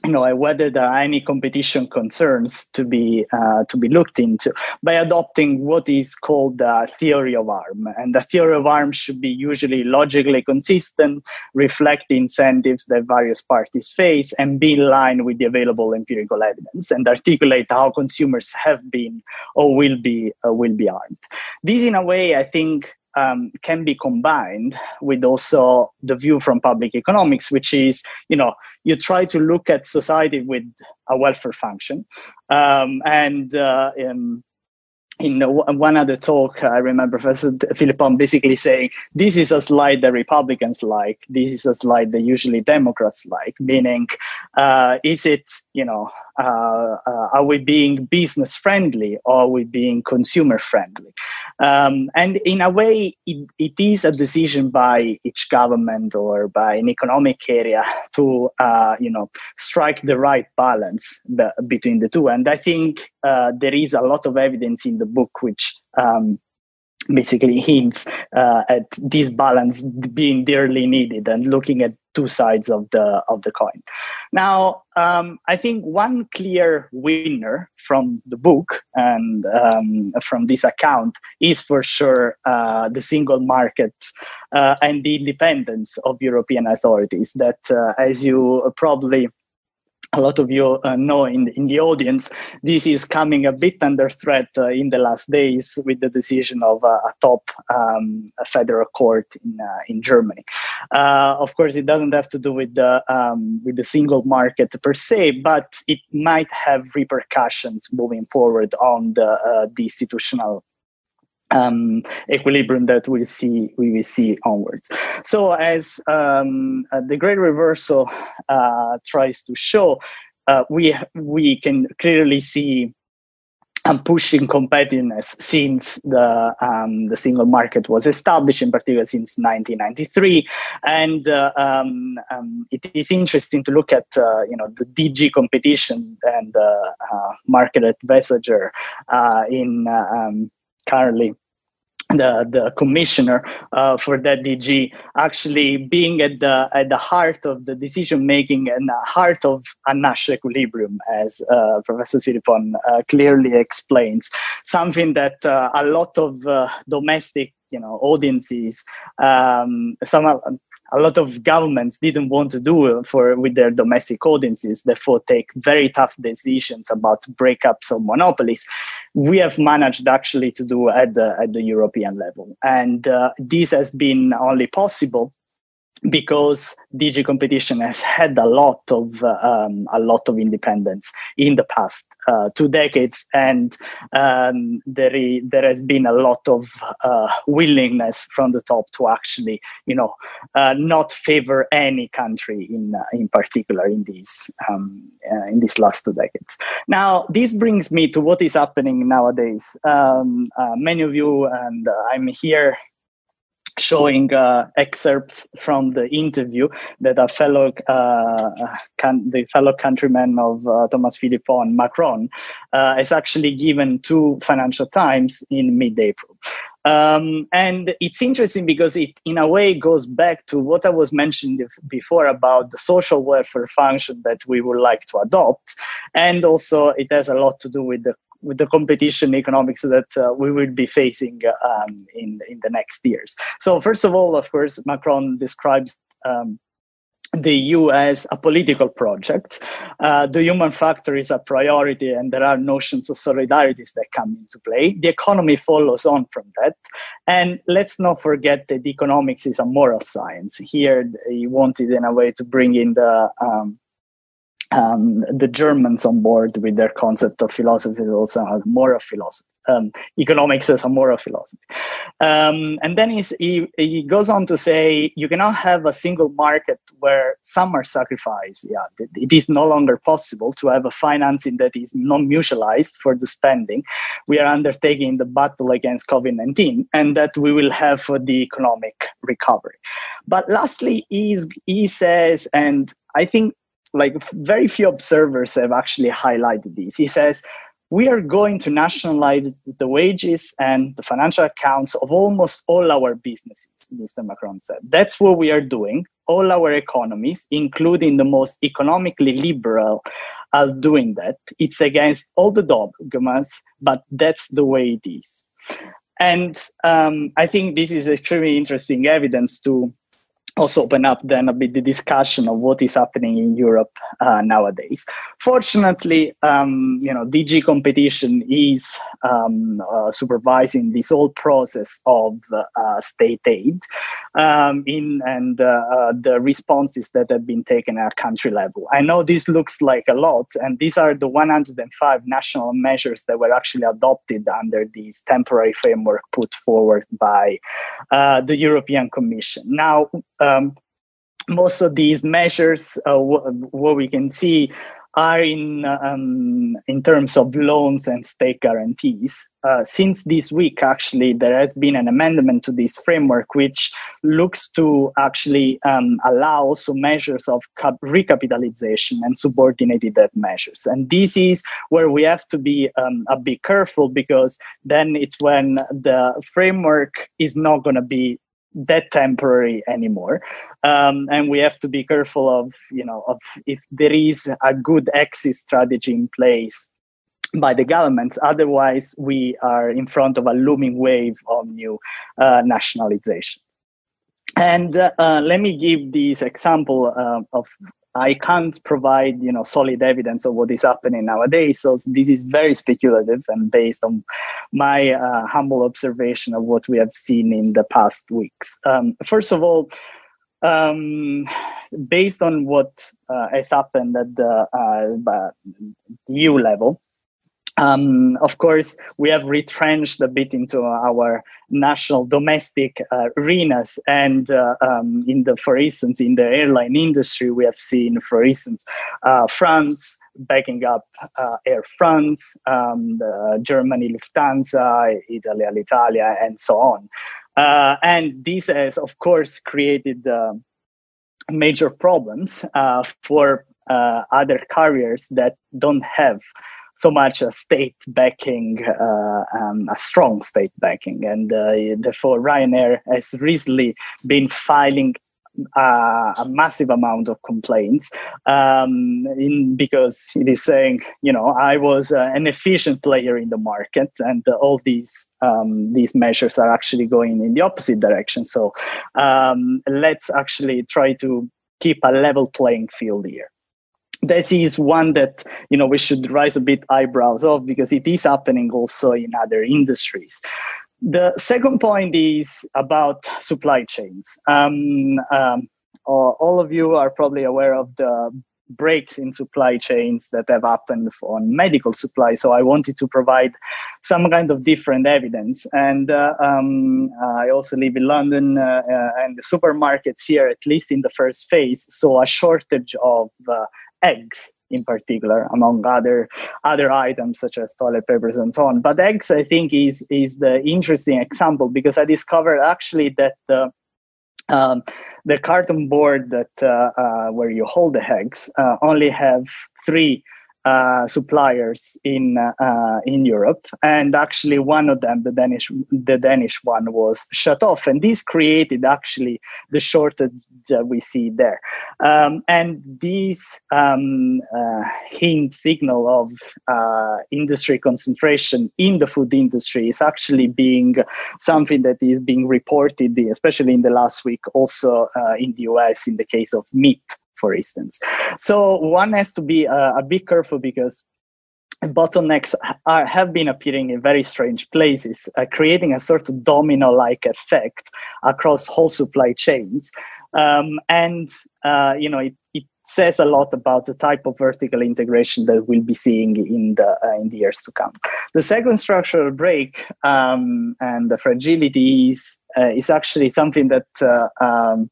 you know whether there are any competition concerns to be uh, to be looked into by adopting what is called the theory of harm and the theory of harm should be usually logically consistent reflect the incentives that various parties face and be in line with the available empirical evidence and articulate how consumers have been or will be uh, will be harmed this in a way i think um, can be combined with also the view from public economics, which is, you know, you try to look at society with a welfare function. Um, and uh, in, in one other talk, I remember Professor Philippon basically saying, this is a slide that Republicans like, this is a slide that usually Democrats like, meaning, uh, is it, you know, are we being business friendly or are we being consumer friendly? Um, and in a way, it, it is a decision by each government or by an economic area to, uh, you know, strike the right balance between the two. And I think uh, there is a lot of evidence in the book which um, basically hints uh, at this balance being dearly needed and looking at two sides of the of the coin. Now um, i think one clear winner from the book and um, from this account is for sure uh, the single market uh, and the independence of european authorities that uh, as you probably a lot of you uh, know in, in the audience, this is coming a bit under threat uh, in the last days with the decision of uh, a top um, a federal court in uh, in Germany. Uh, of course, it doesn't have to do with the um, with the single market per se, but it might have repercussions moving forward on the uh, the institutional um, equilibrium that we see we will see onwards. So as um, uh, the great reversal uh, tries to show, uh, we we can clearly see and pushing competitiveness since the um, the single market was established, in particular since 1993. And uh, um, um, it is interesting to look at uh, you know the DG competition and uh, Margaret Vestager uh, in uh, um, currently the the commissioner uh, for that DG actually being at the at the heart of the decision making and the heart of a Nash equilibrium, as uh, Professor Philippon uh, clearly explains, something that uh, a lot of uh, domestic you know audiences um, some a lot of governments didn't want to do for with their domestic audiences, therefore take very tough decisions about breakups of monopolies. We have managed actually to do at the at the European level, and uh, this has been only possible because DG competition has had a lot of uh, um, a lot of independence in the past uh, two decades, and um, there is, there has been a lot of uh, willingness from the top to actually, you know, uh, not favor any country in uh, in particular in these um, uh, in these last two decades. Now, this brings me to what is happening nowadays. Um, many of you, and I'm here showing uh, excerpts from the interview that a fellow uh, can, the fellow countryman of uh, Thomas Philippon, Macron, uh, is actually given to Financial Times in mid-April. Um, and it's interesting because it, in a way, goes back to what I was mentioning before about the social welfare function that we would like to adopt. And also, it has a lot to do with the with the competition economics that uh, we will be facing um, in in the next years. So first of all, of course, Macron describes. Um, the EU as a political project. Uh, the human factor is a priority, and there are notions of solidarities that come into play. The economy follows on from that. And let's not forget that economics is a moral science. Here, he wanted, in a way, to bring in the um, um, the Germans on board with their concept of philosophy also has moral philosophy, um, economics as a moral philosophy. Um, and then he, he goes on to say, you cannot have a single market where some are sacrificed. Yeah, it is no longer possible to have a financing that is non-mutualized for the spending. We are undertaking the battle against COVID-19 and that we will have for the economic recovery. But lastly, he says, and I think like very few observers have actually highlighted this. He says, we are going to nationalize the wages and the financial accounts of almost all our businesses, Mr. Macron said. That's what we are doing. All our economies, including the most economically liberal, are doing that. It's against all the dogmas, but that's the way it is. And um, I think this is extremely interesting evidence to also open up then a bit the discussion of what is happening in Europe uh, nowadays. Fortunately, um, you know, DG competition is um, uh, supervising this whole process of uh, state aid um, in and uh, uh, the responses that have been taken at country level. I know this looks like a lot, and these are the 105 national measures that were actually adopted under this temporary framework put forward by uh, the European Commission. Now um, most of these measures, uh, what we can see, are in um, in terms of loans and state guarantees. Uh, since this week, actually, there has been an amendment to this framework, which looks to actually um, allow some measures of cap- recapitalization and subordinated debt measures. And this is where we have to be um, a bit careful because then it's when the framework is not going to be that temporary anymore. Um, and we have to be careful of you know of if there is a good exit strategy in place by the governments. Otherwise we are in front of a looming wave of new uh, nationalization. And uh, uh, let me give this example uh, of I can't provide, you know, solid evidence of what is happening nowadays. So this is very speculative and based on my uh, humble observation of what we have seen in the past weeks. Um, first of all, um, based on what uh, has happened at the uh, EU level, um, of course, we have retrenched a bit into our national domestic uh, arenas. And uh, um, in the, for instance, in the airline industry, we have seen, for instance, uh, France backing up uh, Air France, um, Germany Lufthansa, Italy Alitalia, and so on. Uh, and this has, of course, created um, major problems uh, for other carriers that don't have so much a state backing, uh, um, a strong state backing. And uh, therefore, Ryanair has recently been filing uh, a massive amount of complaints um, in, because it is saying, you know, I was uh, an efficient player in the market, and uh, all these um, these measures are actually going in the opposite direction. So um, let's actually try to keep a level playing field here this is one that you know we should raise a bit eyebrows of because it is happening also in other industries the second point is about supply chains um, um, all of you are probably aware of the breaks in supply chains that have happened on medical supply. So I wanted to provide some kind of different evidence. And uh, um, I also live in London, uh, uh, and the supermarkets here, at least in the first phase, saw a shortage of uh, eggs in particular, among other other items such as toilet papers and so on. But eggs, I think, is is the interesting example because I discovered actually that the um, the carton board that uh, uh, where you hold the eggs uh, only have three uh, suppliers in uh, in Europe, and actually one of them, the Danish the Danish one, was shut off, and this created actually the shortage that we see there. Um, and this um, uh, hint signal of uh, industry concentration in the food industry is actually being something that is being reported, especially in the last week, also uh, in the US in the case of meat for instance. So one has to be uh, a bit careful because bottlenecks are, have been appearing in very strange places, uh, creating a sort of domino-like effect across whole supply chains. Um, and uh, you know, it, it, says a lot about the type of vertical integration that we'll be seeing in the uh, in the years to come. The second structural break um, and the fragility is uh, is actually something that uh, um,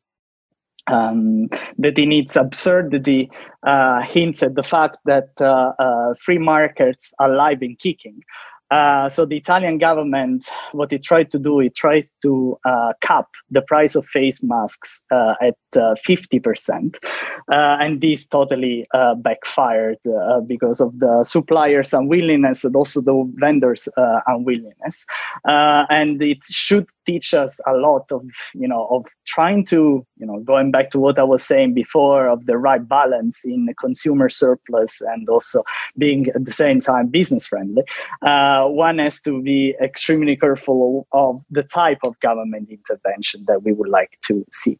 um, that in its absurdity uh, hints at the fact that uh, uh, free markets are alive and kicking. Uh, so the Italian government, what it tried to do, it tried to uh, cap the price of face masks uh, at 50%. Uh, uh, and this totally uh, backfired because of the suppliers' unwillingness and also the vendors' unwillingness. and it should teach us a lot of, you know, of trying to, you know, going back to what I was saying before of the right balance in consumer surplus and also being at the same time business friendly. Uh, uh, one has to be extremely careful of the type of government intervention that we would like to see.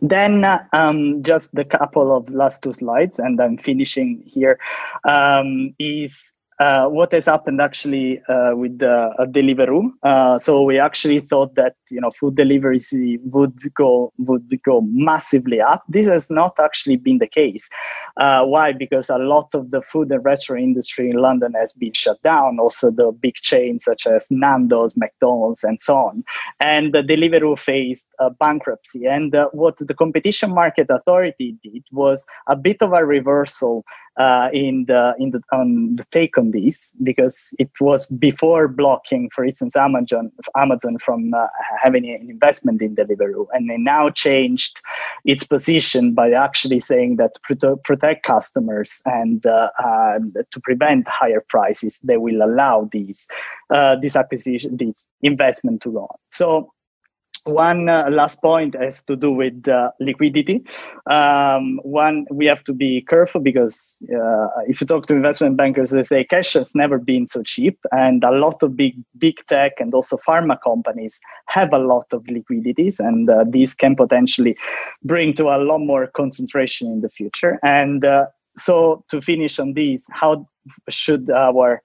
Then uh, um, just the couple of last two slides, and I'm finishing here. Um, is uh, what has happened actually uh, with uh, Deliveroo. Uh, so we actually thought that you know food deliveries would go would go massively up. This has not actually been the case. Uh, why? Because a lot of the food and restaurant industry in London has been shut down. Also, the big chains such as Nando's, McDonald's, and so on. And the Deliveroo faced bankruptcy. And uh, what the Competition Market Authority did was a bit of a reversal uh, in the in the on the take on this because it was before blocking, for instance, Amazon Amazon from uh, having an investment in Deliveroo, and they now changed its position by actually saying that to protect customers and uh, to prevent higher prices, they will allow these uh, this acquisition, this investment to go on. So one uh, last point has to do with uh, liquidity. Um, one, we have to be careful because uh, if you talk to investment bankers, they say cash has never been so cheap, and a lot of big big tech and also pharma companies have a lot of liquidities, and these can potentially bring to a lot more concentration in the future. And so, to finish on this, how should our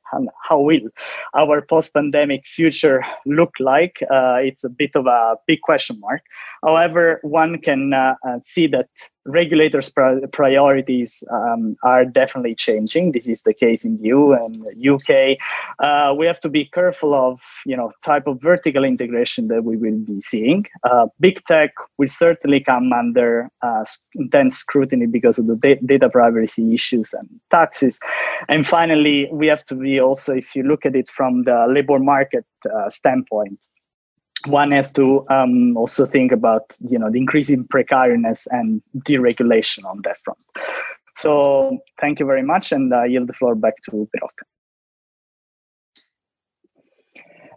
how will our post-pandemic future look like? Uh, it's a bit of a big question mark. However, one can uh, uh see that regulators' priorities um, are definitely changing. This is the case in EU and UK. Uh, we have to be careful of you know type of vertical integration that we will be seeing. Uh, big tech will certainly come under uh, intense scrutiny because of the da- data privacy issues and taxes. And finally, we have to be also, if you look at it from the labor market uh, standpoint, one has to um, also think about you know the increasing precariousness and deregulation on that front. So thank you very much, and I yield the floor back to Piroska.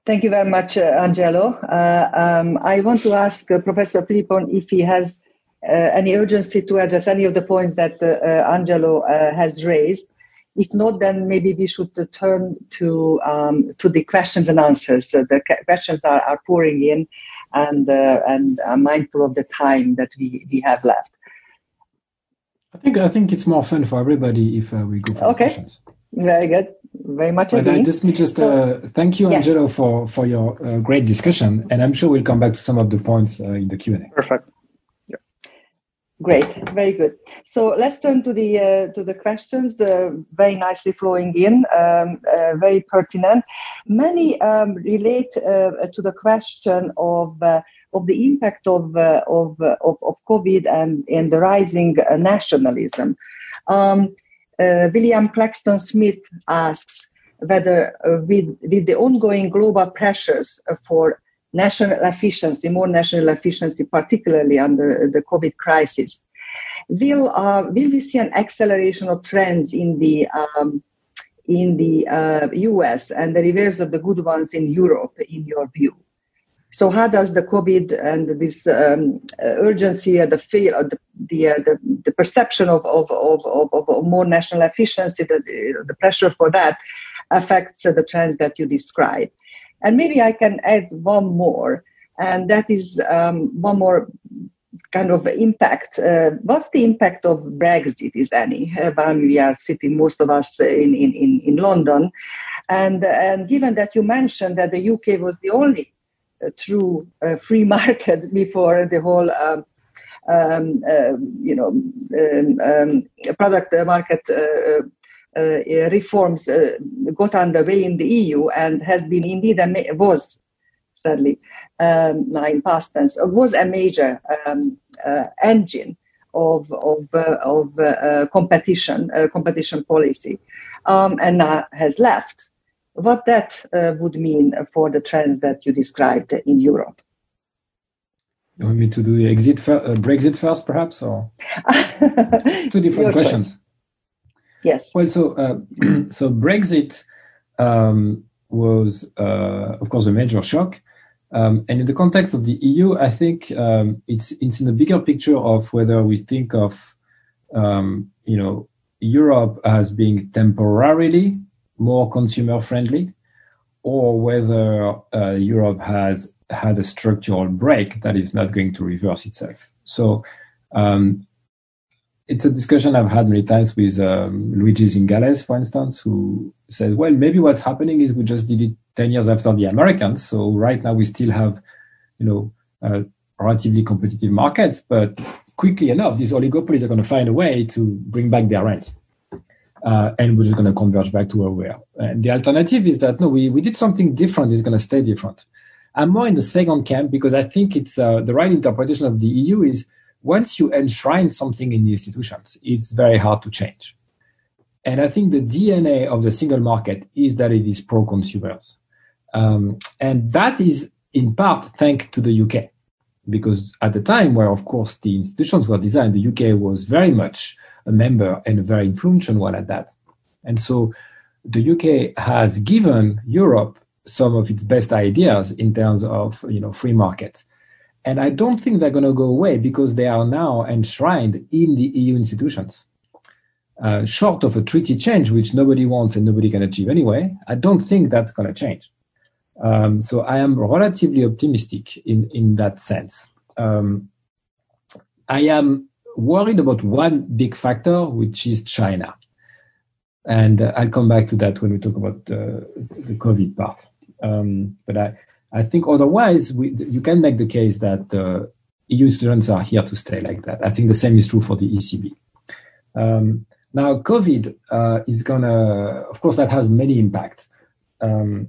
Thank you very much, uh, Angelo. Uh, um, I want to ask uh, Professor Philippon if he has any urgency to address any of the points that Angelo has raised. If not, then maybe we should turn to um, to the questions and answers. the questions are, are pouring in, and and I'm mindful of the time that we, we have left. I think I think it's more fun for everybody if uh, we go for okay. questions. Very good. Very much. But I just me just so, uh, thank you, yes. Angelo, for for your uh, great discussion, and I'm sure we'll come back to some of the points uh, in the Q and A. Perfect. Great. Very good. So let's turn to the uh, to the questions. Uh, very nicely flowing in. Um, very pertinent. Many um, relate to the question of of the impact of, uh, of, uh, of, of, COVID and, and the rising uh, nationalism. Um, William Claxton Smith asks whether, with, with the ongoing global pressures for national efficiency, more national efficiency, particularly under the COVID crisis, will uh, will we see an acceleration of trends in the um, in the uh, U.S. and the reverse of the good ones in Europe, in your view? So how does the COVID and this um, urgency, uh, the feel, uh, the the, uh, the, the perception of of, of, of, of more national efficiency, the, the pressure for that, affects the trends that you describe? And maybe I can add one more, and that is um, one more kind of impact. Uh, what's the impact of Brexit, is any? Uh, when we are sitting, most of us in, in, in London. And, and given that you mentioned that the UK was the only true uh, free market before the whole um, um, uh, you know um, um product market uh, uh, Uh, uh, reforms uh, got underway in the EU and has been indeed a was sadly um, in past tense was a major um, engine of of of competition competition policy um, and now has left what that uh, would mean for the trends that you described in Europe. You want me to do exit fir- uh, Brexit first, perhaps, or two different questions? Choice. Yes. Well, so uh, so Brexit um, was, uh, of course, a major shock. Um, and in the context of the EU, I think um, it's it's in the bigger picture of whether we think of um, you know Europe as being temporarily more consumer friendly, or whether uh, Europe has had a structural break that is not going to reverse itself. So um, it's a discussion I've had many times with um, Luigi Zingales, for instance, who says, well, maybe what's happening is we just did it 10 years after the Americans. So right now we still have, you know, uh, relatively competitive markets, but quickly enough, these oligopolies are going to find a way to bring back their rents uh, and we're just going to converge back to where we are. And the alternative is that no, we, we did something different. It's going to stay different. I'm more in the second camp because I think it's uh, the right interpretation of the EU is once you enshrine something in the institutions, it's very hard to change. And I think the DNA of the single market is that it is pro consumers. Um, and that is in part thanks to the UK. Because at the time where, of course, the institutions were designed, the UK was very much a member and a very influential one at that. And so the UK has given Europe some of its best ideas in terms of you know free markets. And I don't think they're going to go away because they are now enshrined in the EU institutions. Uh, short of a treaty change, which nobody wants and nobody can achieve anyway, I don't think that's going to change. Um, so I am relatively optimistic in, in that sense. Um, I am worried about one big factor, which is China. And uh, I'll come back to that when we talk about uh, the COVID part. Um, but I, I think otherwise, we, you can make the case that uh, EU students are here to stay like that. I think the same is true for the ECB. Um, now, COVID uh, is gonna, of course, that has many impacts. Um,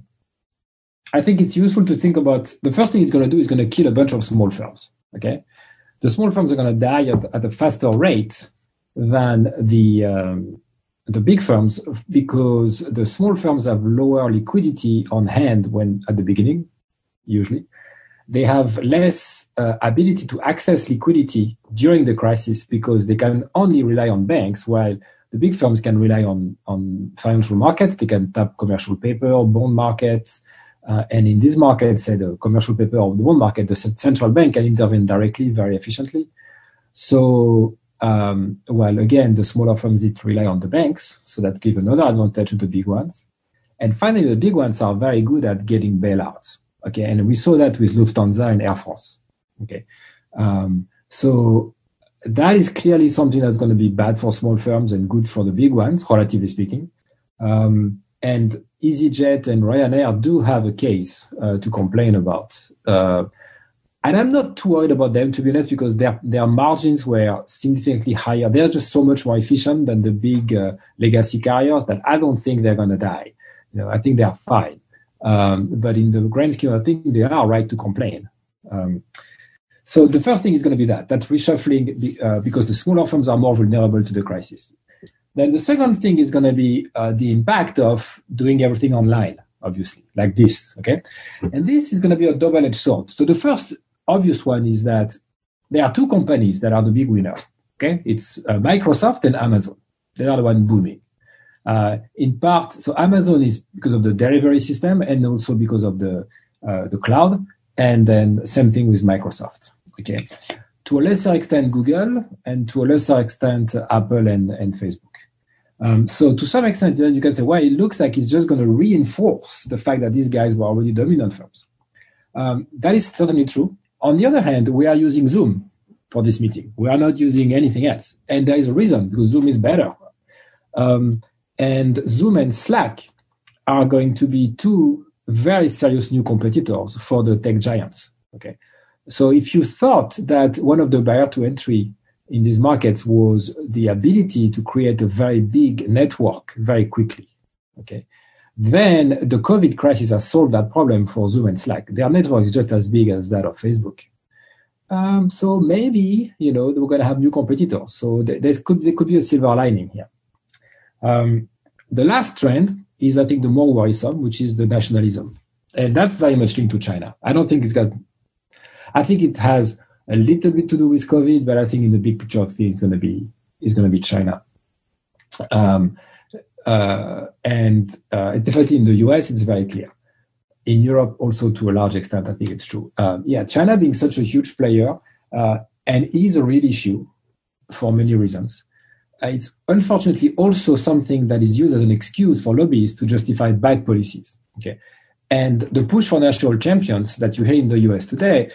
I think it's useful to think about the first thing it's going to do is going to kill a bunch of small firms. Okay, the small firms are going to die at, at, a faster rate than the um, the big firms because the small firms have lower liquidity on hand when at the beginning, usually. They have less uh, ability to access liquidity during the crisis because they can only rely on banks, while the big firms can rely on, on financial markets. They can tap commercial paper, bond markets, uh, and in this market, say the commercial paper or the bond market, the central bank can intervene directly, very efficiently. So, um, well, again, the smaller firms to rely on the banks, so that gives another advantage to the big ones. And finally, the big ones are very good at getting bailouts. Okay, and we saw that with Lufthansa and Air France. Okay, um, so that is clearly something that's going to be bad for small firms and good for the big ones, relatively speaking. Um, and EasyJet and Ryanair do have a case uh, to complain about. Uh, and I'm not too worried about them, to be honest, because their, their margins were significantly higher. They're just so much more efficient than the big uh, legacy carriers that I don't think they're going to die. You know, I think they're fine. Um, but in the grand scheme, I think they are right to complain. Um, so the first thing is going to be that, that's reshuffling uh, because the smaller firms are more vulnerable to the crisis. Then the second thing is going to be uh, the impact of doing everything online, obviously, like this. Okay. And this is going to be a double edged sword. So the first obvious one is that there are two companies that are the big winners. Okay. It's uh, Microsoft and Amazon. They are the one booming. Uh, in part, so Amazon is because of the delivery system and also because of the uh, the cloud, and then same thing with Microsoft. Okay, to a lesser extent Google, and to a lesser extent Apple and, and Facebook. Um, so to some extent, then you can say, well, it looks like it's just going to reinforce the fact that these guys were already dominant firms. Um, that is certainly true. On the other hand, we are using Zoom for this meeting. We are not using anything else. And there is a reason because Zoom is better. Um, and Zoom and Slack are going to be two very serious new competitors for the tech giants. Okay. So if you thought that one of the barrier to entry in these markets was the ability to create a very big network very quickly. Okay. Then the COVID crisis has solved that problem for Zoom and Slack. Their network is just as big as that of Facebook. Um, so maybe, you know, we're going to have new competitors. So there could, there could be a silver lining here. Um, the last trend is, I think, the more worrisome, which is the nationalism. And that's very much linked to China. I don't think it's got, I think it has a little bit to do with COVID, but I think in the big picture of things, it's going to be going to be China. Um, uh, and uh, definitely in the US, it's very clear. In Europe, also to a large extent, I think it's true. Um, yeah, China being such a huge player uh, and is a real issue for many reasons. Uh, it's unfortunately also something that is used as an excuse for lobbyists to justify bad policies. Okay, and the push for national champions that you hear in the US today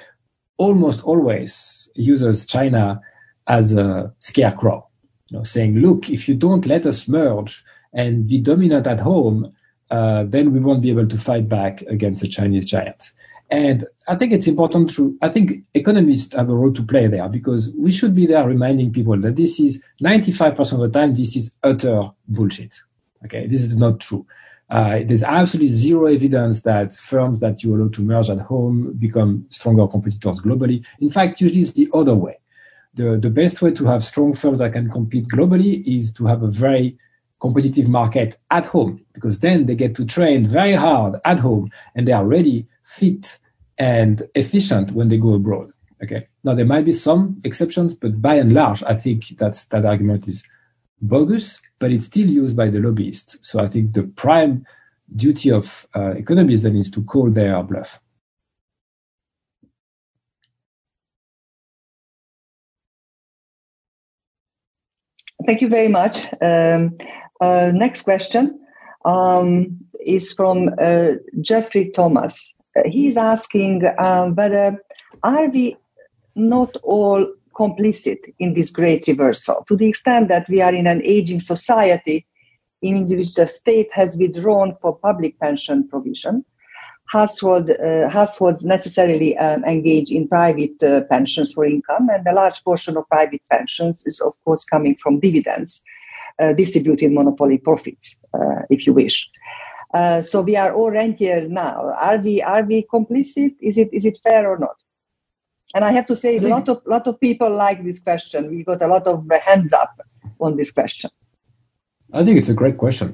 almost always uses China as a scarecrow, you know, saying, look, if you don't let us merge and be dominant at home, uh, then we won't be able to fight back against the Chinese giants. And I think it's important to, I think economists have a role to play there because we should be there reminding people that this is 95% of the time, this is utter bullshit. Okay. This is not true. Uh, there's absolutely zero evidence that firms that you allow to merge at home become stronger competitors globally. In fact, usually it's the other way. The, the best way to have strong firms that can compete globally is to have a very competitive market at home because then they get to train very hard at home and they are ready, fit, and efficient when they go abroad. Okay. Now there might be some exceptions, but by and large, I think that's that argument is bogus, but it's still used by the lobbyists. So I think the prime duty of uh, economists then is to call their bluff. Thank you very much. Um, uh, next question um, is from uh, Jeffrey Thomas. He's asking uh, whether are we not all complicit in this great reversal to the extent that we are in an aging society in which the state has withdrawn for public pension provision. Household, uh, households necessarily um, engage in private uh, pensions for income, and a large portion of private pensions is, of course, coming from dividends, uh, distributed monopoly profits, uh, if you wish. Uh, so we are all rentier now. Are we are we complicit? Is it is it fair or not? And I have to say, a lot of lot of people like this question. We got a lot of hands up on this question. I think it's a great question,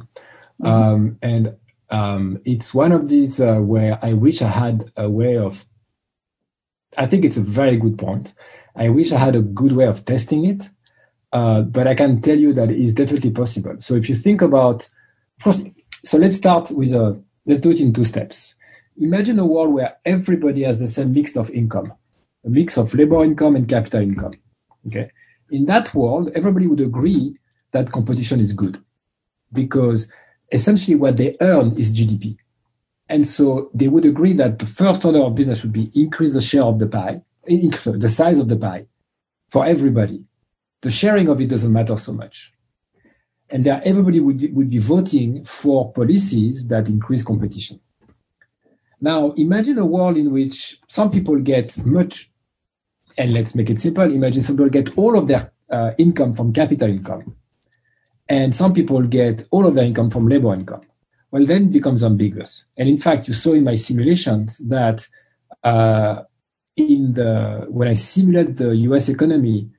mm-hmm. um, and um, it's one of these uh, where I wish I had a way of. I think it's a very good point. I wish I had a good way of testing it, uh, but I can tell you that it's definitely possible. So if you think about, first, so let's start with a. Let's do it in two steps. Imagine a world where everybody has the same mix of income a mix of labor income and capital income. Okay. In that world, everybody would agree that competition is good because essentially what they earn is GDP. And so they would agree that the first order of business would be increase the share of the pie, the size of the pie for everybody. The sharing of it doesn't matter so much. And there, everybody would, would be voting for policies that increase competition. Now, imagine a world in which some people get much, and let's make it simple, imagine some people get all of their uh, income from capital income, and some people get all of their income from labor income well, then it becomes ambiguous. And in fact, you saw in my simulations that uh, in the when I simulate the U.S. economy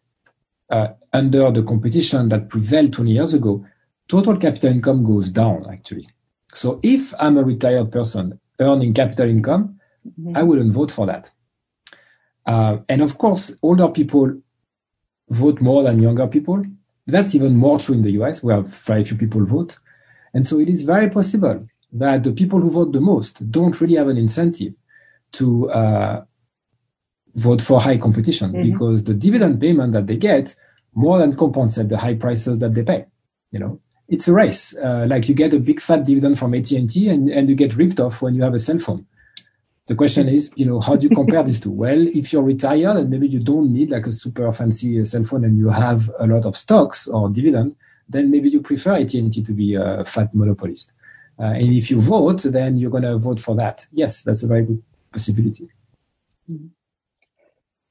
uh, under the competition that prevailed 20 years ago, total capital income goes down actually. So if I'm a retired person earning capital income, mm-hmm. I wouldn't vote for that. Uh, and of course, older people vote more than younger people. That's even more true in the US, where very few people vote. And so it is very possible that the people who vote the most don't really have an incentive to uh, vote for high competition mm-hmm. because the dividend payment that they get more than compensate the high prices that they pay. You know, it's a race. Uh, like you get a big fat dividend from AT&T and, and you get ripped off when you have a cell phone. The question is, you know, how do you compare these two? Well, if you're retired and maybe you don't need like a super fancy cell phone and you have a lot of stocks or dividend, then maybe you prefer AT&T to be a fat monopolist. Uh, and if you vote, then you're going to vote for that. Yes, that's a very good possibility. Mm-hmm.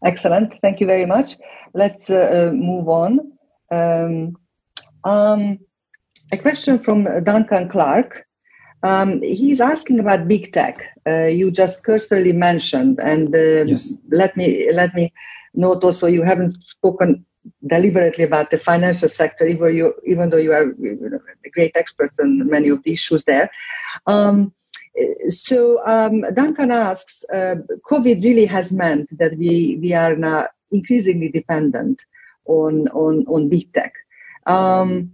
Excellent. Thank you very much. Let's uh, uh, move on. Um, um, a question from Duncan Clark. Um, he's asking about big tech. Uh, you just cursorily mentioned, and uh, yes. let me let me note also you haven't spoken deliberately about the financial sector, even, you, even though you are a great expert on many of the issues there. Um, so um, Duncan asks, uh, COVID really has meant that we, we are now increasingly dependent on, on, on big tech. Um,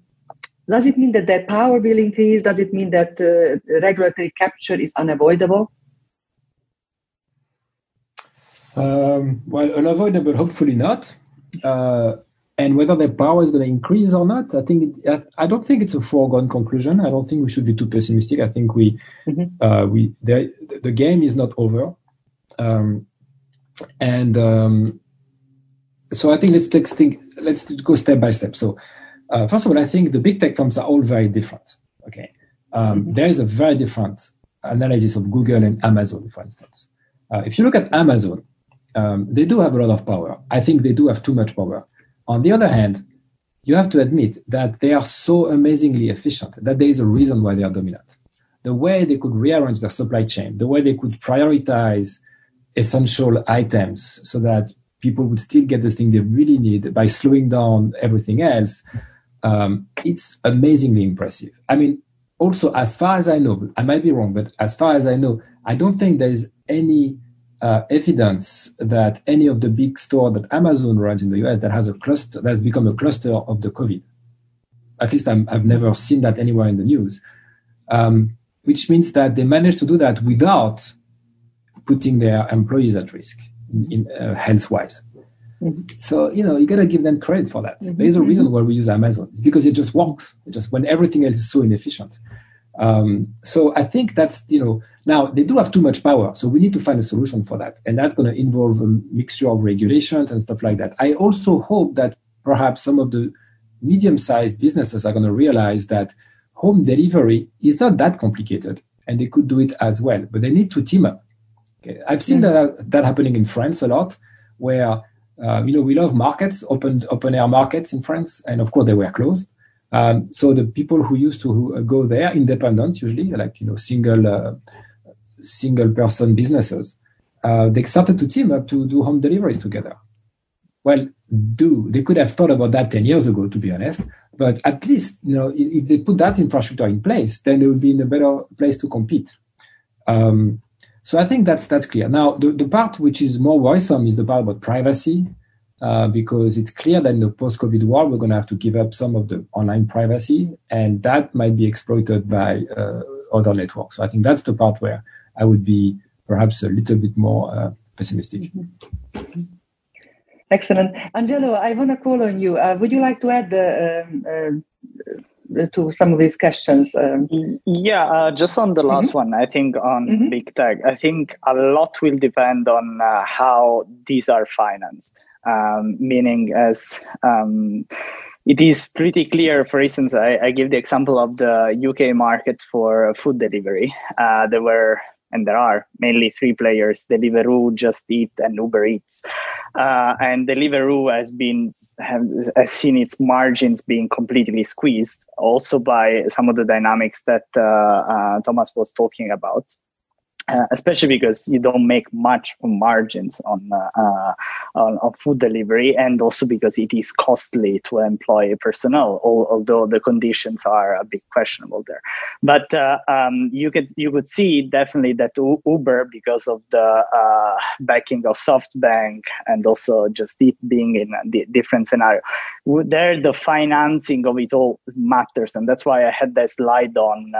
does it mean that their power will increase? Does it mean that uh, regulatory capture is unavoidable? Um, well, unavoidable, hopefully not. Uh, and whether their power is going to increase or not, I think it, I don't think it's a foregone conclusion. I don't think we should be too pessimistic. I think we mm-hmm. uh, we the, the game is not over, um, and um, so I think let's take think, let's go step by step. So uh, first of all, I think the big tech firms are all very different. Okay, um, mm-hmm. there is a very different analysis of Google and Amazon, for instance. Uh, if you look at Amazon, um, they do have a lot of power. I think they do have too much power. On the other hand, you have to admit that they are so amazingly efficient that there is a reason why they are dominant. The way they could rearrange their supply chain, the way they could prioritize essential items so that people would still get the thing they really need by slowing down everything else, um, it's amazingly impressive. I mean, also, as far as I know, I might be wrong, but as far as I know, I don't think there is any uh, evidence that any of the big store that Amazon runs in the US that has a cluster that has become a cluster of the COVID. At least i have never seen that anywhere in the news, um, which means that they managed to do that without putting their employees at risk in, uh, health wise. Mm-hmm. So you know you gotta give them credit for that. Mm-hmm. There is a reason why we use Amazon. It's because it just works. It just when everything else is so inefficient. Um, so I think that's you know now they do have too much power, so we need to find a solution for that, and that's going to involve a mixture of regulations and stuff like that. I also hope that perhaps some of the medium-sized businesses are going to realize that home delivery is not that complicated, and they could do it as well, but they need to team up. Okay. I've seen mm-hmm. that that happening in France a lot, where uh, you know we love markets, open open air markets in France, and of course they were closed. Um, so the people who used to go there, independent usually, like you know single uh, single person businesses, uh, they started to team up to do home deliveries together. Well, do they could have thought about that ten years ago, to be honest. But at least you know if, they put that infrastructure in place, then they would be in a better place to compete. Um, so I think that's that's clear. Now the, the part which is more worrisome is the part about privacy uh, because it's clear that in the post-COVID world, we're going to have to give up some of the online privacy, and that might be exploited by uh, other networks. So I think that's the part where I would be perhaps a little bit more uh, pessimistic. Mm-hmm. Excellent. Angelo, I want to call on you. Uh, would you like to add um, uh, to some of these questions? Um, yeah, uh, just on the last mm-hmm. one, I think on mm-hmm. big tech, I think a lot will depend on uh, how these are financed. Um, meaning, as um, it is pretty clear, for instance, I, I, give the example of the UK market for food delivery. Uh, there were and there are mainly three players: Deliveroo, Just Eat, and Uber Eats. Uh, and Deliveroo has been has seen its margins being completely squeezed, also by some of the dynamics that uh, uh, Thomas was talking about. Uh, especially because you don't make much margins on, uh, uh, on, on food delivery, and also because it is costly to employ personnel, although the conditions are a bit questionable there. But uh, um, you could you could see definitely that Uber, because of the uh, backing of SoftBank and also just it being in a different scenario, there the financing of it all matters, and that's why I had that slide on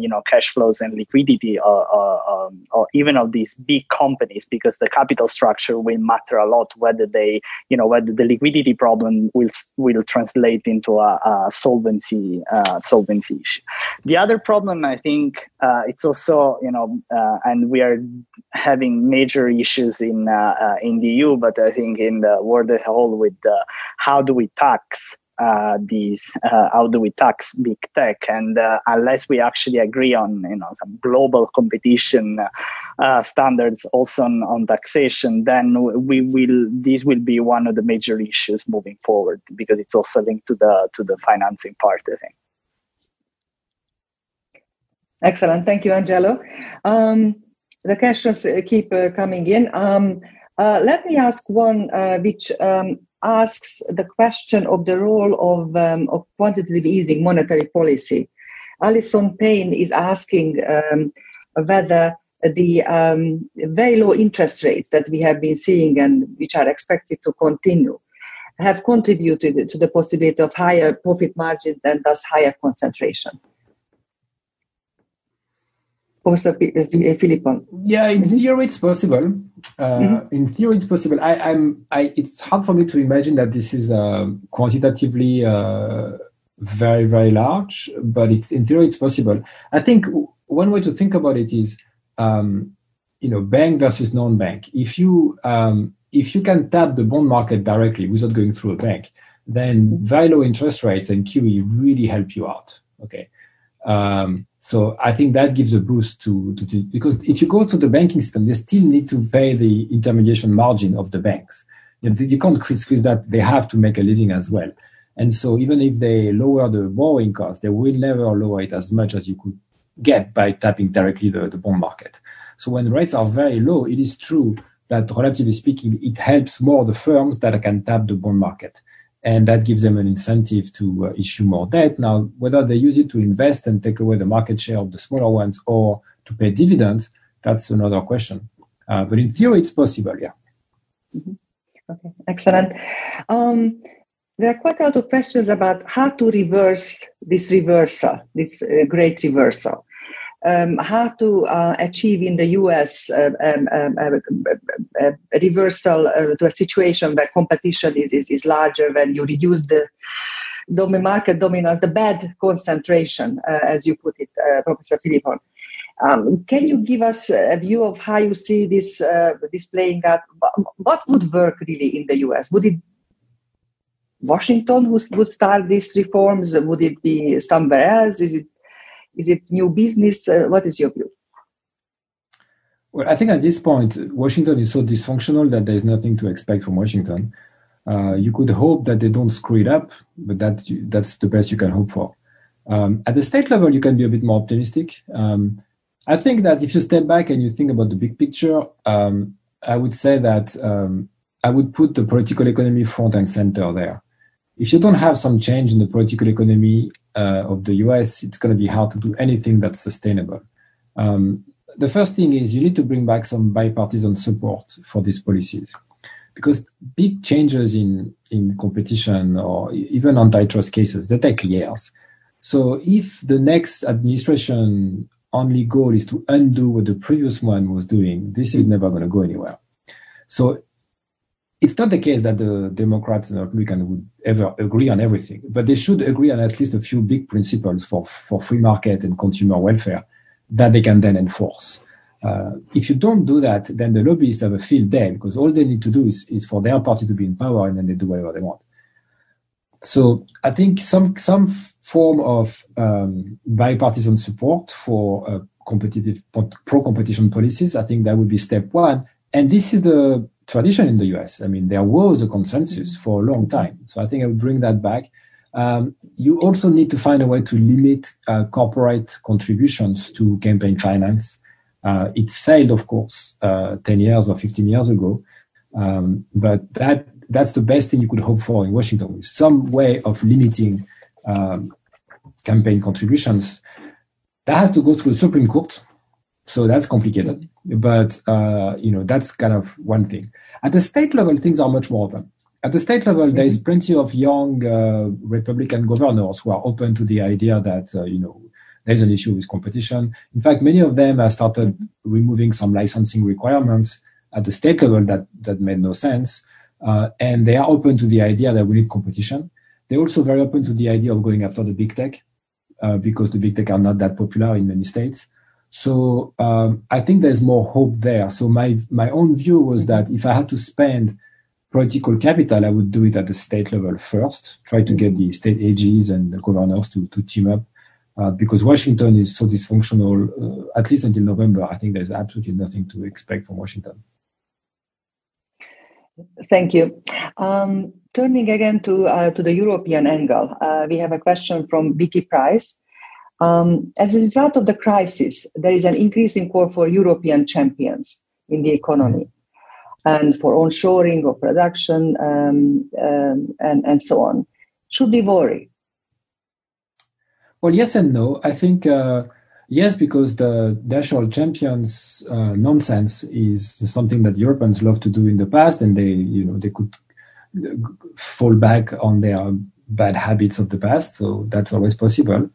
you know cash flows and liquidity. Um, or even of these big companies because the capital structure will matter a lot whether they you know whether the liquidity problem will will translate into a, a solvency uh, solvency issue. The other problem i think uh, it's also you know uh, and we are having major issues in uh, uh, in the eu but i think in the world as a whole with how do we tax uh, these uh, how do we tax big tech? And uh, unless we actually agree on you know some global competition uh, standards also on, on, taxation then we will this will be one of the major issues moving forward because it's also linked to the to the financing part i think. Excellent. Thank you angelo. Um, the questions keep uh, coming in. Um, uh, let me ask one which um, asks the question of the role of, um, of quantitative easing monetary policy. Alison Payne is asking um, whether the um, very low interest rates that we have been seeing and which are expected to continue have contributed to the possibility of higher profit margins and thus higher concentration. Professor Philippon. Yeah, in mm-hmm. theory it's possible. Uh, mm-hmm. In theory it's possible. I, am I, it's hard for me to imagine that this is uh, quantitatively uh, very very large, but it's in theory it's possible. I think one way to think about it is, um, you know, bank versus non-bank. If you um, if you can tap the bond market directly without going through a bank, then very low interest rates and QE really help you out. Okay. Um, so I think that gives a boost to, to this because if you go to the banking system, they still need to pay the intermediation margin of the banks. You, know, you can't squeeze that; they have to make a living as well. And so even if they lower the borrowing cost, they will never lower it as much as you could get by tapping directly the, the bond market. So when rates are very low, it is true that relatively speaking, it helps more the firms that can tap the bond market and that gives them an incentive to uh, issue more debt. Now, whether they use it to invest and take away the market share of the smaller ones or to pay dividends, that's another question. Uh, but in theory, it's possible, yeah. Mm-hmm. Okay, excellent. Um, there are quite a lot of questions about how to reverse this reversal, this uh, great reversal um, how to uh, achieve in the US uh, um, um, uh, a reversal uh, to a situation where competition is, is, is larger, when you reduce the dominant market dominance, the bad concentration, uh, as you put it, Professor Philippon. Um, can you give us a view of how you see this this playing out? What would work really in the US? Would it Washington who would start these reforms? Would it be somewhere else? Is it is it new business? Uh, what is your view? Well, I think at this point, Washington is so dysfunctional that there's nothing to expect from Washington. Uh, you could hope that they don't screw it up, but that that's the best you can hope for. Um, at the state level, you can be a bit more optimistic. Um, I think that if you step back and you think about the big picture, um, I would say that um, I would put the political economy front and center there. If you don't have some change in the political economy uh, of the US, it's going to be hard to do anything that's sustainable. Um, the first thing is you need to bring back some bipartisan support for these policies because big changes in, in competition or even antitrust cases, they take years. So if the next administration only goal is to undo what the previous one was doing, this is never going to go anywhere. So it's not the case that the Democrats and Republicans would ever agree on everything, but they should agree on at least a few big principles for, for free market and consumer welfare that they can then enforce. Uh, if you don't do that, then the lobbyists have a field day because all they need to do is, is for their party to be in power and then they do whatever they want. So I think some some form of um, bipartisan support for uh, competitive pro competition policies, I think that would be step one. And this is the tradition in the US. I mean, there was a consensus for a long time. So I think I would bring that back. Um, you also need to find a way to limit uh, corporate contributions to campaign finance. Uh, it failed, of course, uh, 10 years or 15 years ago. Um, but that that's the best thing you could hope for in Washington, some way of limiting um, campaign contributions. That has to go through the Supreme Court, so that's complicated. But uh, you know that's kind of one thing. At the state level, things are much more open. At the state level, there is mm-hmm. plenty of young uh, Republican governors who are open to the idea that uh, you know there's an issue with competition. In fact, many of them have started removing some licensing requirements at the state level that that made no sense. Uh, and they are open to the idea that we need competition. They're also very open to the idea of going after the big tech uh, because the big tech are not that popular in many states. So um, I think there's more hope there. So my my own view was that if I had to spend political capital, I would do it at the state level first. Try to get the state AGs and the governors to to team up. Uh, because Washington is so dysfunctional, uh, at least until November, I think there's absolutely nothing to expect from Washington. Thank you. Um, turning again to uh, to the European angle, uh, we have a question from Vicky Price. Um, as a result of the crisis, there is an increasing call for European champions in the economy and for onshoring of production um, um, and, and so on. Should we worry? Well, yes and no. I think uh, Yes, because the national champions uh, nonsense is something that Europeans love to do in the past, and they, you know, they could fall back on their bad habits of the past. So that's always possible.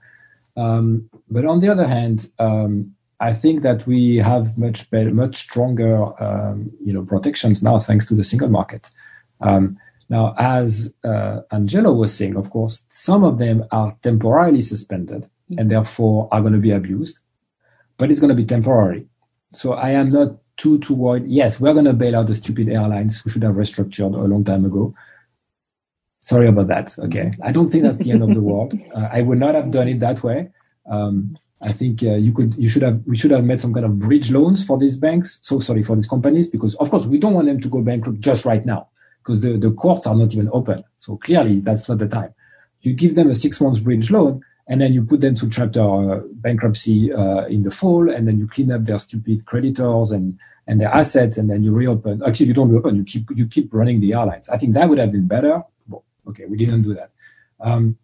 Um, but on the other hand, um, I think that we have much better, much stronger, um, you know, protections now thanks to the single market. Um, now, as uh, Angelo was saying, of course, some of them are temporarily suspended and therefore are going to be abused, but it's going to be temporary. So I am not too too worried. Yes, we're going to bail out the stupid airlines who should have restructured a long time ago. Sorry about that. Okay, I don't think that's the end of the world. Uh, I would not have done it that way. Um, I think uh, you could, you should have, we should have made some kind of bridge loans for these banks. So sorry for these companies, because of course we don't want them to go bankrupt just right now, because the, the courts are not even open. So clearly that's not the time. You give them a six months bridge loan, and then you put them to chapter uh, bankruptcy uh, in the fall, and then you clean up their stupid creditors and and their assets, and then you reopen. Actually, you don't reopen; you keep you keep running the airlines. I think that would have been better. Okay, we didn't do that. Um,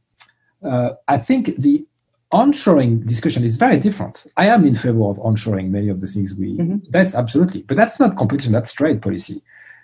uh, I think the onshoring discussion is very different. I am in favor of onshoring many of the things we. Mm-hmm. That's absolutely, but that's not competition. That's trade policy,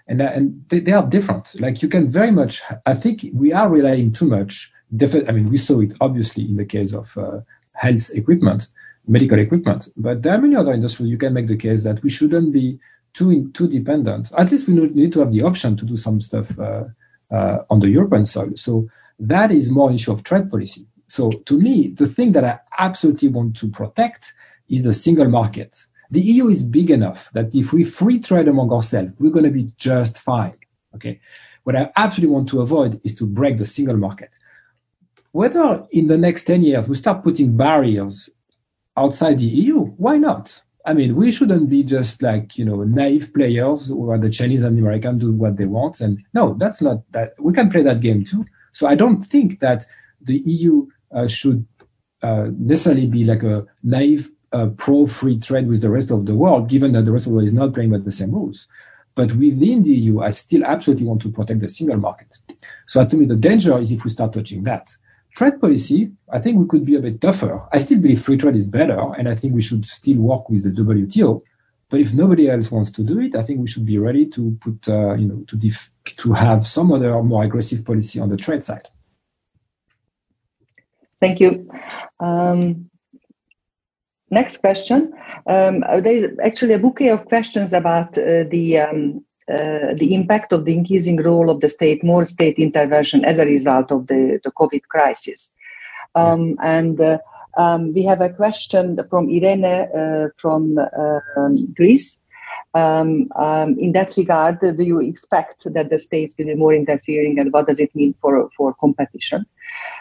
and uh, and they, they, are different. Like you can very much. I think we are relying too much I mean, we saw it obviously in the case of uh, health equipment, medical equipment, but there are many other industries you can make the case that we shouldn't be too too dependent. At least we need to have the option to do some stuff uh, Uh, on the European soil. So that is more an issue of trade policy. So to me, the thing that I absolutely want to protect is the single market. The EU is big enough that if we free trade among ourselves, we're going to be just fine. Okay. What I absolutely want to avoid is to break the single market whether in the next 10 years we start putting barriers outside the EU, why not? I mean, we shouldn't be just like, you know, naive players where the Chinese and the American do what they want. And no, that's not that. We can play that game too. So I don't think that the EU uh, should uh, necessarily be like a naive uh, pro free trade with the rest of the world, given that the rest of the world is not playing by the same rules. But within the EU, I still absolutely want to protect the single market. So I think the danger is if we start touching that. Trade policy, I think we could be a bit tougher. I still believe free trade is better, and I think we should still work with the WTO. But if nobody else wants to do it, I think we should be ready to put, uh, you know, to def- to have some other more aggressive policy on the trade side. Thank you. Um, next question. Um, there is actually a bouquet of questions about uh, the um, uh, the impact of the increasing role of the state, more state intervention as a result of the, the COVID crisis. Um, and uh, um, we have a question from Irene uh, from um, Greece. Um, um, in that regard, do you expect that the states will be more interfering, and what does it mean for for competition?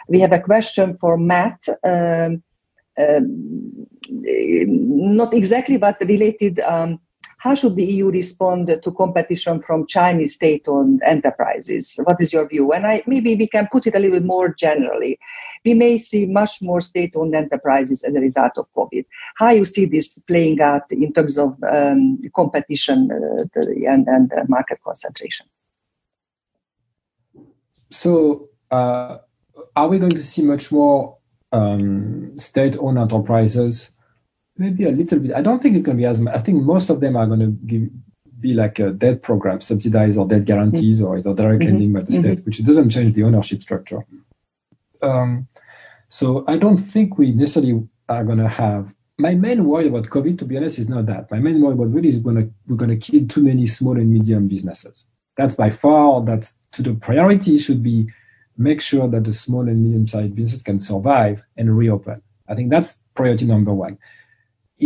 We have a question for Matt. Um, not exactly, but related. How should the EU respond to competition from Chinese state-owned enterprises? What is your view? And I, maybe we can put it a little bit more generally. We may see much more state-owned enterprises as a result of COVID. How do you see this playing out in terms of um, competition uh, and, and uh, market concentration? So, uh, are we going to see much more um, state-owned enterprises maybe a little bit. I don't think it's going to be as. I think most of them are going to give, be like a debt program, subsidized or debt guarantees, mm-hmm. or either direct mm-hmm. lending by the state, mm-hmm. which doesn't change the ownership structure. Um, so I don't think we necessarily are going to have. My main worry about COVID, to be honest, is not that. My main worry about really is going to we're going to kill too many small and medium businesses. That's by far that's to the priority should be make sure that the small and medium sized businesses can survive and reopen. I think that's priority number one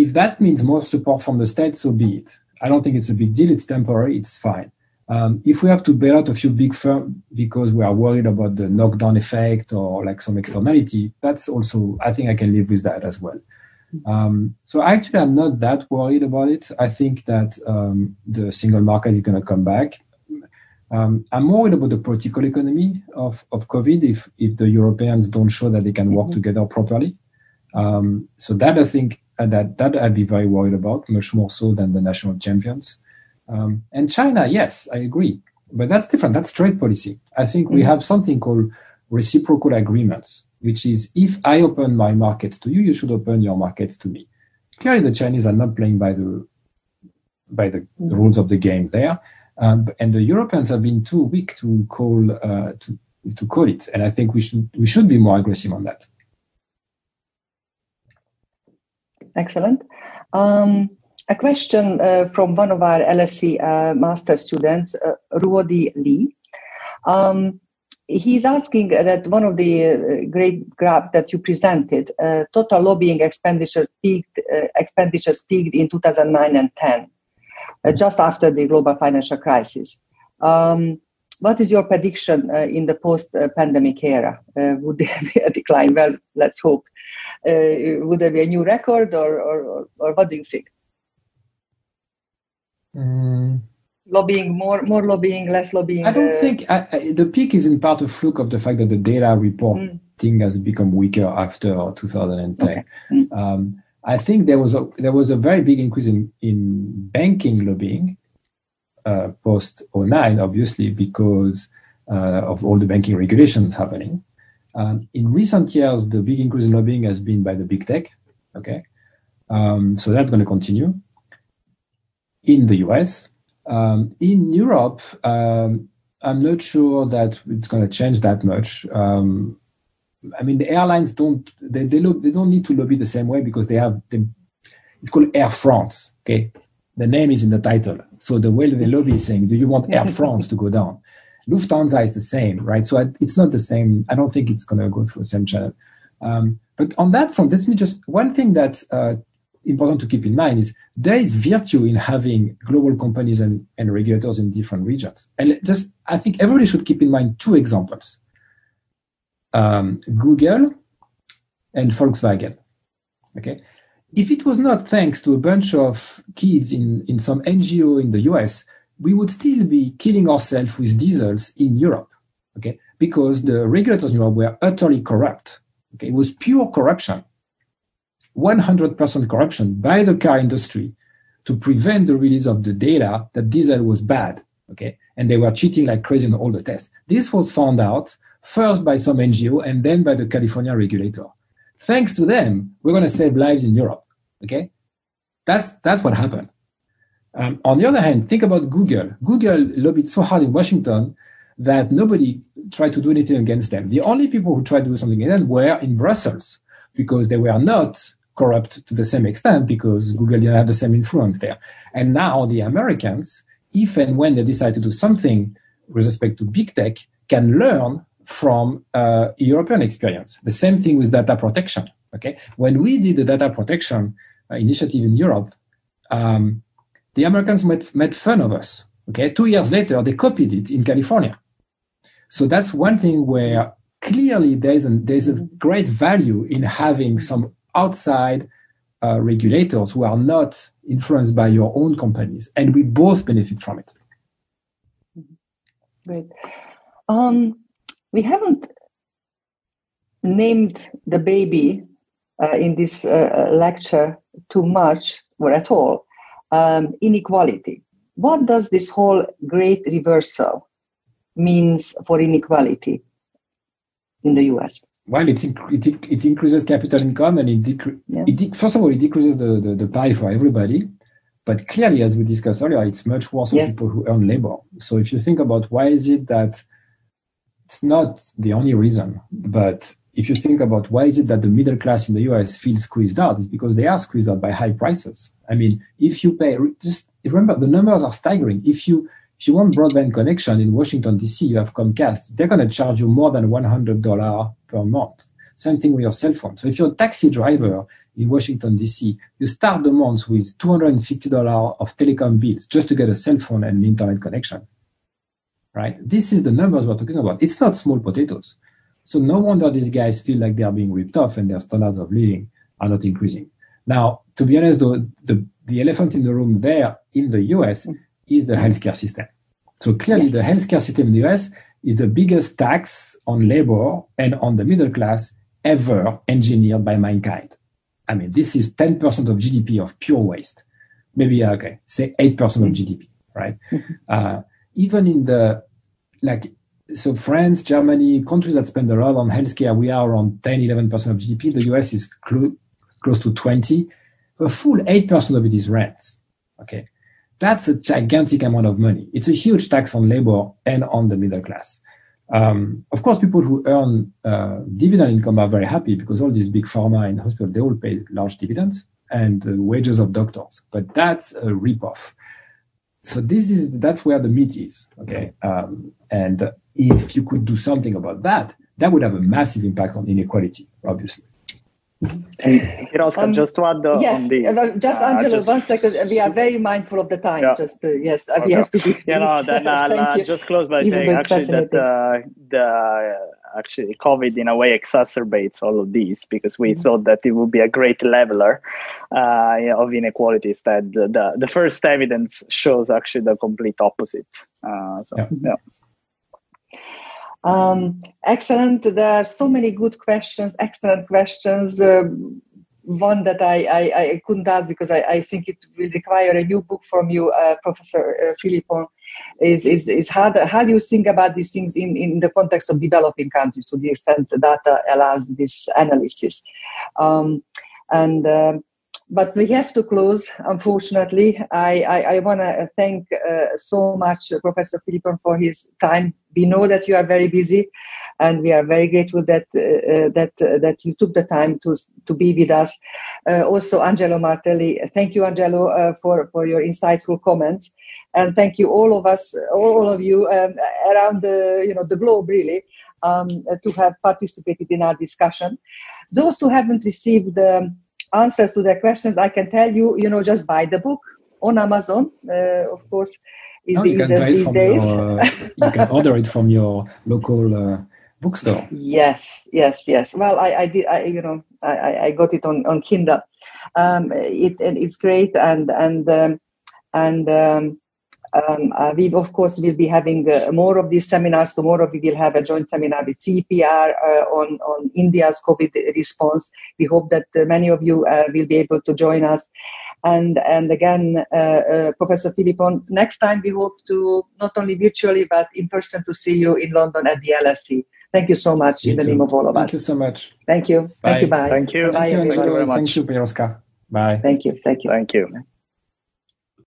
if that means more support from the state, so be it. I don't think it's a big deal. It's temporary. It's fine. Um, if we have to bail out a few big firms because we are worried about the knockdown effect or like some externality, that's also, I think I can live with that as well. Um, so actually, I'm not that worried about it. I think that um, the single market is going to come back. Um, I'm more worried about the political economy of, of COVID if, if the Europeans don't show that they can work mm-hmm. together properly. Um, so that I think and that that I'd be very worried about, much more so than the national champions. Um, and China, yes, I agree, but that's different. That's trade policy. I think mm-hmm. we have something called reciprocal agreements, which is if I open my markets to you, you should open your markets to me. Clearly, the Chinese are not playing by the by the mm-hmm. rules of the game there, um, and the Europeans have been too weak to call uh, to to call it. And I think we should we should be more aggressive on that. Excellent. Um, a question uh, from one of our LSE uh, master students, uh, Ruodi Lee. Um, he's asking that one of the uh, great graph that you presented, uh, total lobbying expenditure peaked, uh, expenditures peaked in 2009 and 10, uh, just after the global financial crisis. Um, what is your prediction in the post-pandemic era? would there be a decline? Well, let's hope. Uh, would there be a new record, or, or, or what do you think? Mm. Lobbying more, more lobbying, less lobbying. I don't uh, think I, I, the peak is in part a fluke of the fact that the data reporting mm. has become weaker after 2010. Okay. Mm. Um, I think there was a there was a very big increase in in banking lobbying uh, post 09, obviously because uh, of all the banking regulations happening. Um, in recent years, the big increase in lobbying has been by the big tech. Okay, um, so that's going to continue. In the US, um, in Europe, um, I'm not sure that it's going to change that much. Um, I mean, the airlines don't they they, look, they don't need to lobby the same way because they have the, it's called Air France. Okay, the name is in the title, so the way they lobby is saying, "Do you want Air France to go down?" Lufthansa is the same, right? So it's not the same. I don't think it's going to go through the same channel. Um, but on that front, let me just one thing that's uh, important to keep in mind is there is virtue in having global companies and, and regulators in different regions. And just I think everybody should keep in mind two examples: um, Google and Volkswagen. Okay, if it was not thanks to a bunch of kids in in some NGO in the US we would still be killing ourselves with diesels in Europe, okay? Because the regulators in Europe were utterly corrupt. Okay, it was pure corruption, 100% corruption by the car industry to prevent the release of the data that diesel was bad. Okay, and they were cheating like crazy on all the tests. This was found out first by some NGO and then by the California regulator. Thanks to them, we're going to save lives in Europe. Okay, that's that's what happened. Um, on the other hand, think about Google. Google lobbied so hard in Washington that nobody tried to do anything against them. The only people who tried to do something against them were in Brussels because they were not corrupt to the same extent because Google didn't have the same influence there. And now the Americans if and when they decide to do something with respect to big tech, can learn from uh, European experience. The same thing with data protection. Okay, when we did the data protection uh, initiative in Europe, um, the Americans made, made fun of us. Okay, two years later, they copied it in California. So that's one thing where clearly there's a, there's a great value in having some outside uh, regulators who are not influenced by your own companies, and we both benefit from it. Great. Um, we haven't named the baby uh, in this uh, lecture too much or at all um, inequality. What does this whole great reversal means for inequality in the US? Well, it, it, it increases capital income and it, decre- yeah. it first of all, it decreases the, the, the, pie for everybody. But clearly, as we discussed earlier, it's much worse for yes. people who earn labor. So if you think about why is it that it's not the only reason, but if you think about why is it that the middle class in the US feels squeezed out, it's because they are squeezed out by high prices. I mean, if you pay, just remember the numbers are staggering. If you if you want broadband connection in Washington D.C., you have Comcast. They're going to charge you more than $100 per month. Same thing with your cell phone. So if you're a taxi driver in Washington, D.C., you start the month with $250 of telecom bills just to get a cell phone and internet connection. Right? This is the numbers we're talking about. It's not small potatoes. So no wonder these guys feel like they are being ripped off and their standards of living are not increasing. Now, to be honest, though, the, the elephant in the room there in the US is the healthcare system. So clearly, yes. the healthcare system in the US is the biggest tax on labor and on the middle class ever engineered by mankind. I mean, this is 10% of GDP of pure waste. Maybe, uh, okay, say 8% of. GDP, right? Mm-hmm. Uh, even in the, like, so France, Germany, countries that spend a lot on healthcare, we are around 10, 11% of GDP. The US is clo- close to 20. A full 8% of it is rents. Okay. That's a gigantic amount of money. It's a huge tax on labor and on the middle class. Um, of course, people who earn uh, dividend income are very happy because all these big pharma and hospitals, they all pay large dividends and uh, wages of doctors. But that's a ripoff. So this is that's where the meat is. Okay, um, and if you could do something about that, that would have a massive impact on inequality, obviously. Piroska, um, just to add uh, yes, on this. Uh, just uh, Angelo, just, one second. We are very mindful of the time. Yeah. Just uh, yes, okay. we have to be. Yeah, no, then I'll uh, just close by saying actually that uh, the actually COVID in a way exacerbates all of these because we mm-hmm. thought that it would be a great leveler of inequalities. That the, the, the first evidence shows actually the complete opposite. so yeah. yeah. Um, excellent. There are so many good questions, excellent questions. Um, one that I, I, I, couldn't ask because I, I think it will require a new book from you, uh, Professor uh, Philippon, is, is, is how, the, how do you think about these things in, in the context of developing countries to the extent data allows this analysis? Um, and um, but we have to close, unfortunately. I, I, I want to thank uh, so much uh, Professor Philippon for his time. We know that you are very busy, and we are very grateful that uh, uh that uh, that you took the time to to be with us. Uh, also, Angelo Martelli, thank you, Angelo, for for your insightful comments, and thank you all of us, all of you um, around the you know the globe, really, um, to have participated in our discussion. Those who haven't received. Um, answers to their questions, I can tell you, you know, just buy the book on Amazon, uh, of course, is no, the easiest these days. Your, uh, you can order it from your local uh, bookstore. Yes, yes, yes. Well, I, I did, I, you know, I, I got it on, on Kindle. Um, it, it's great and, and, um, and, um, um, uh, we of course will be having uh, more of these seminars. Tomorrow we will have a joint seminar with CPR uh, on on India's COVID response. We hope that uh, many of you uh, will be able to join us. And and again, uh, Professor Philippon, next time we hope to not only virtually but in person to see you in London at the LSE. Thank you so much in the name of all of Thank us. Thank you so much. Thank you. Bye. Thank you. Bye. Thank you. Bye, Thank you, Thank you very much. Thank you, Piroska. Bye. Thank you. Thank you. Thank you.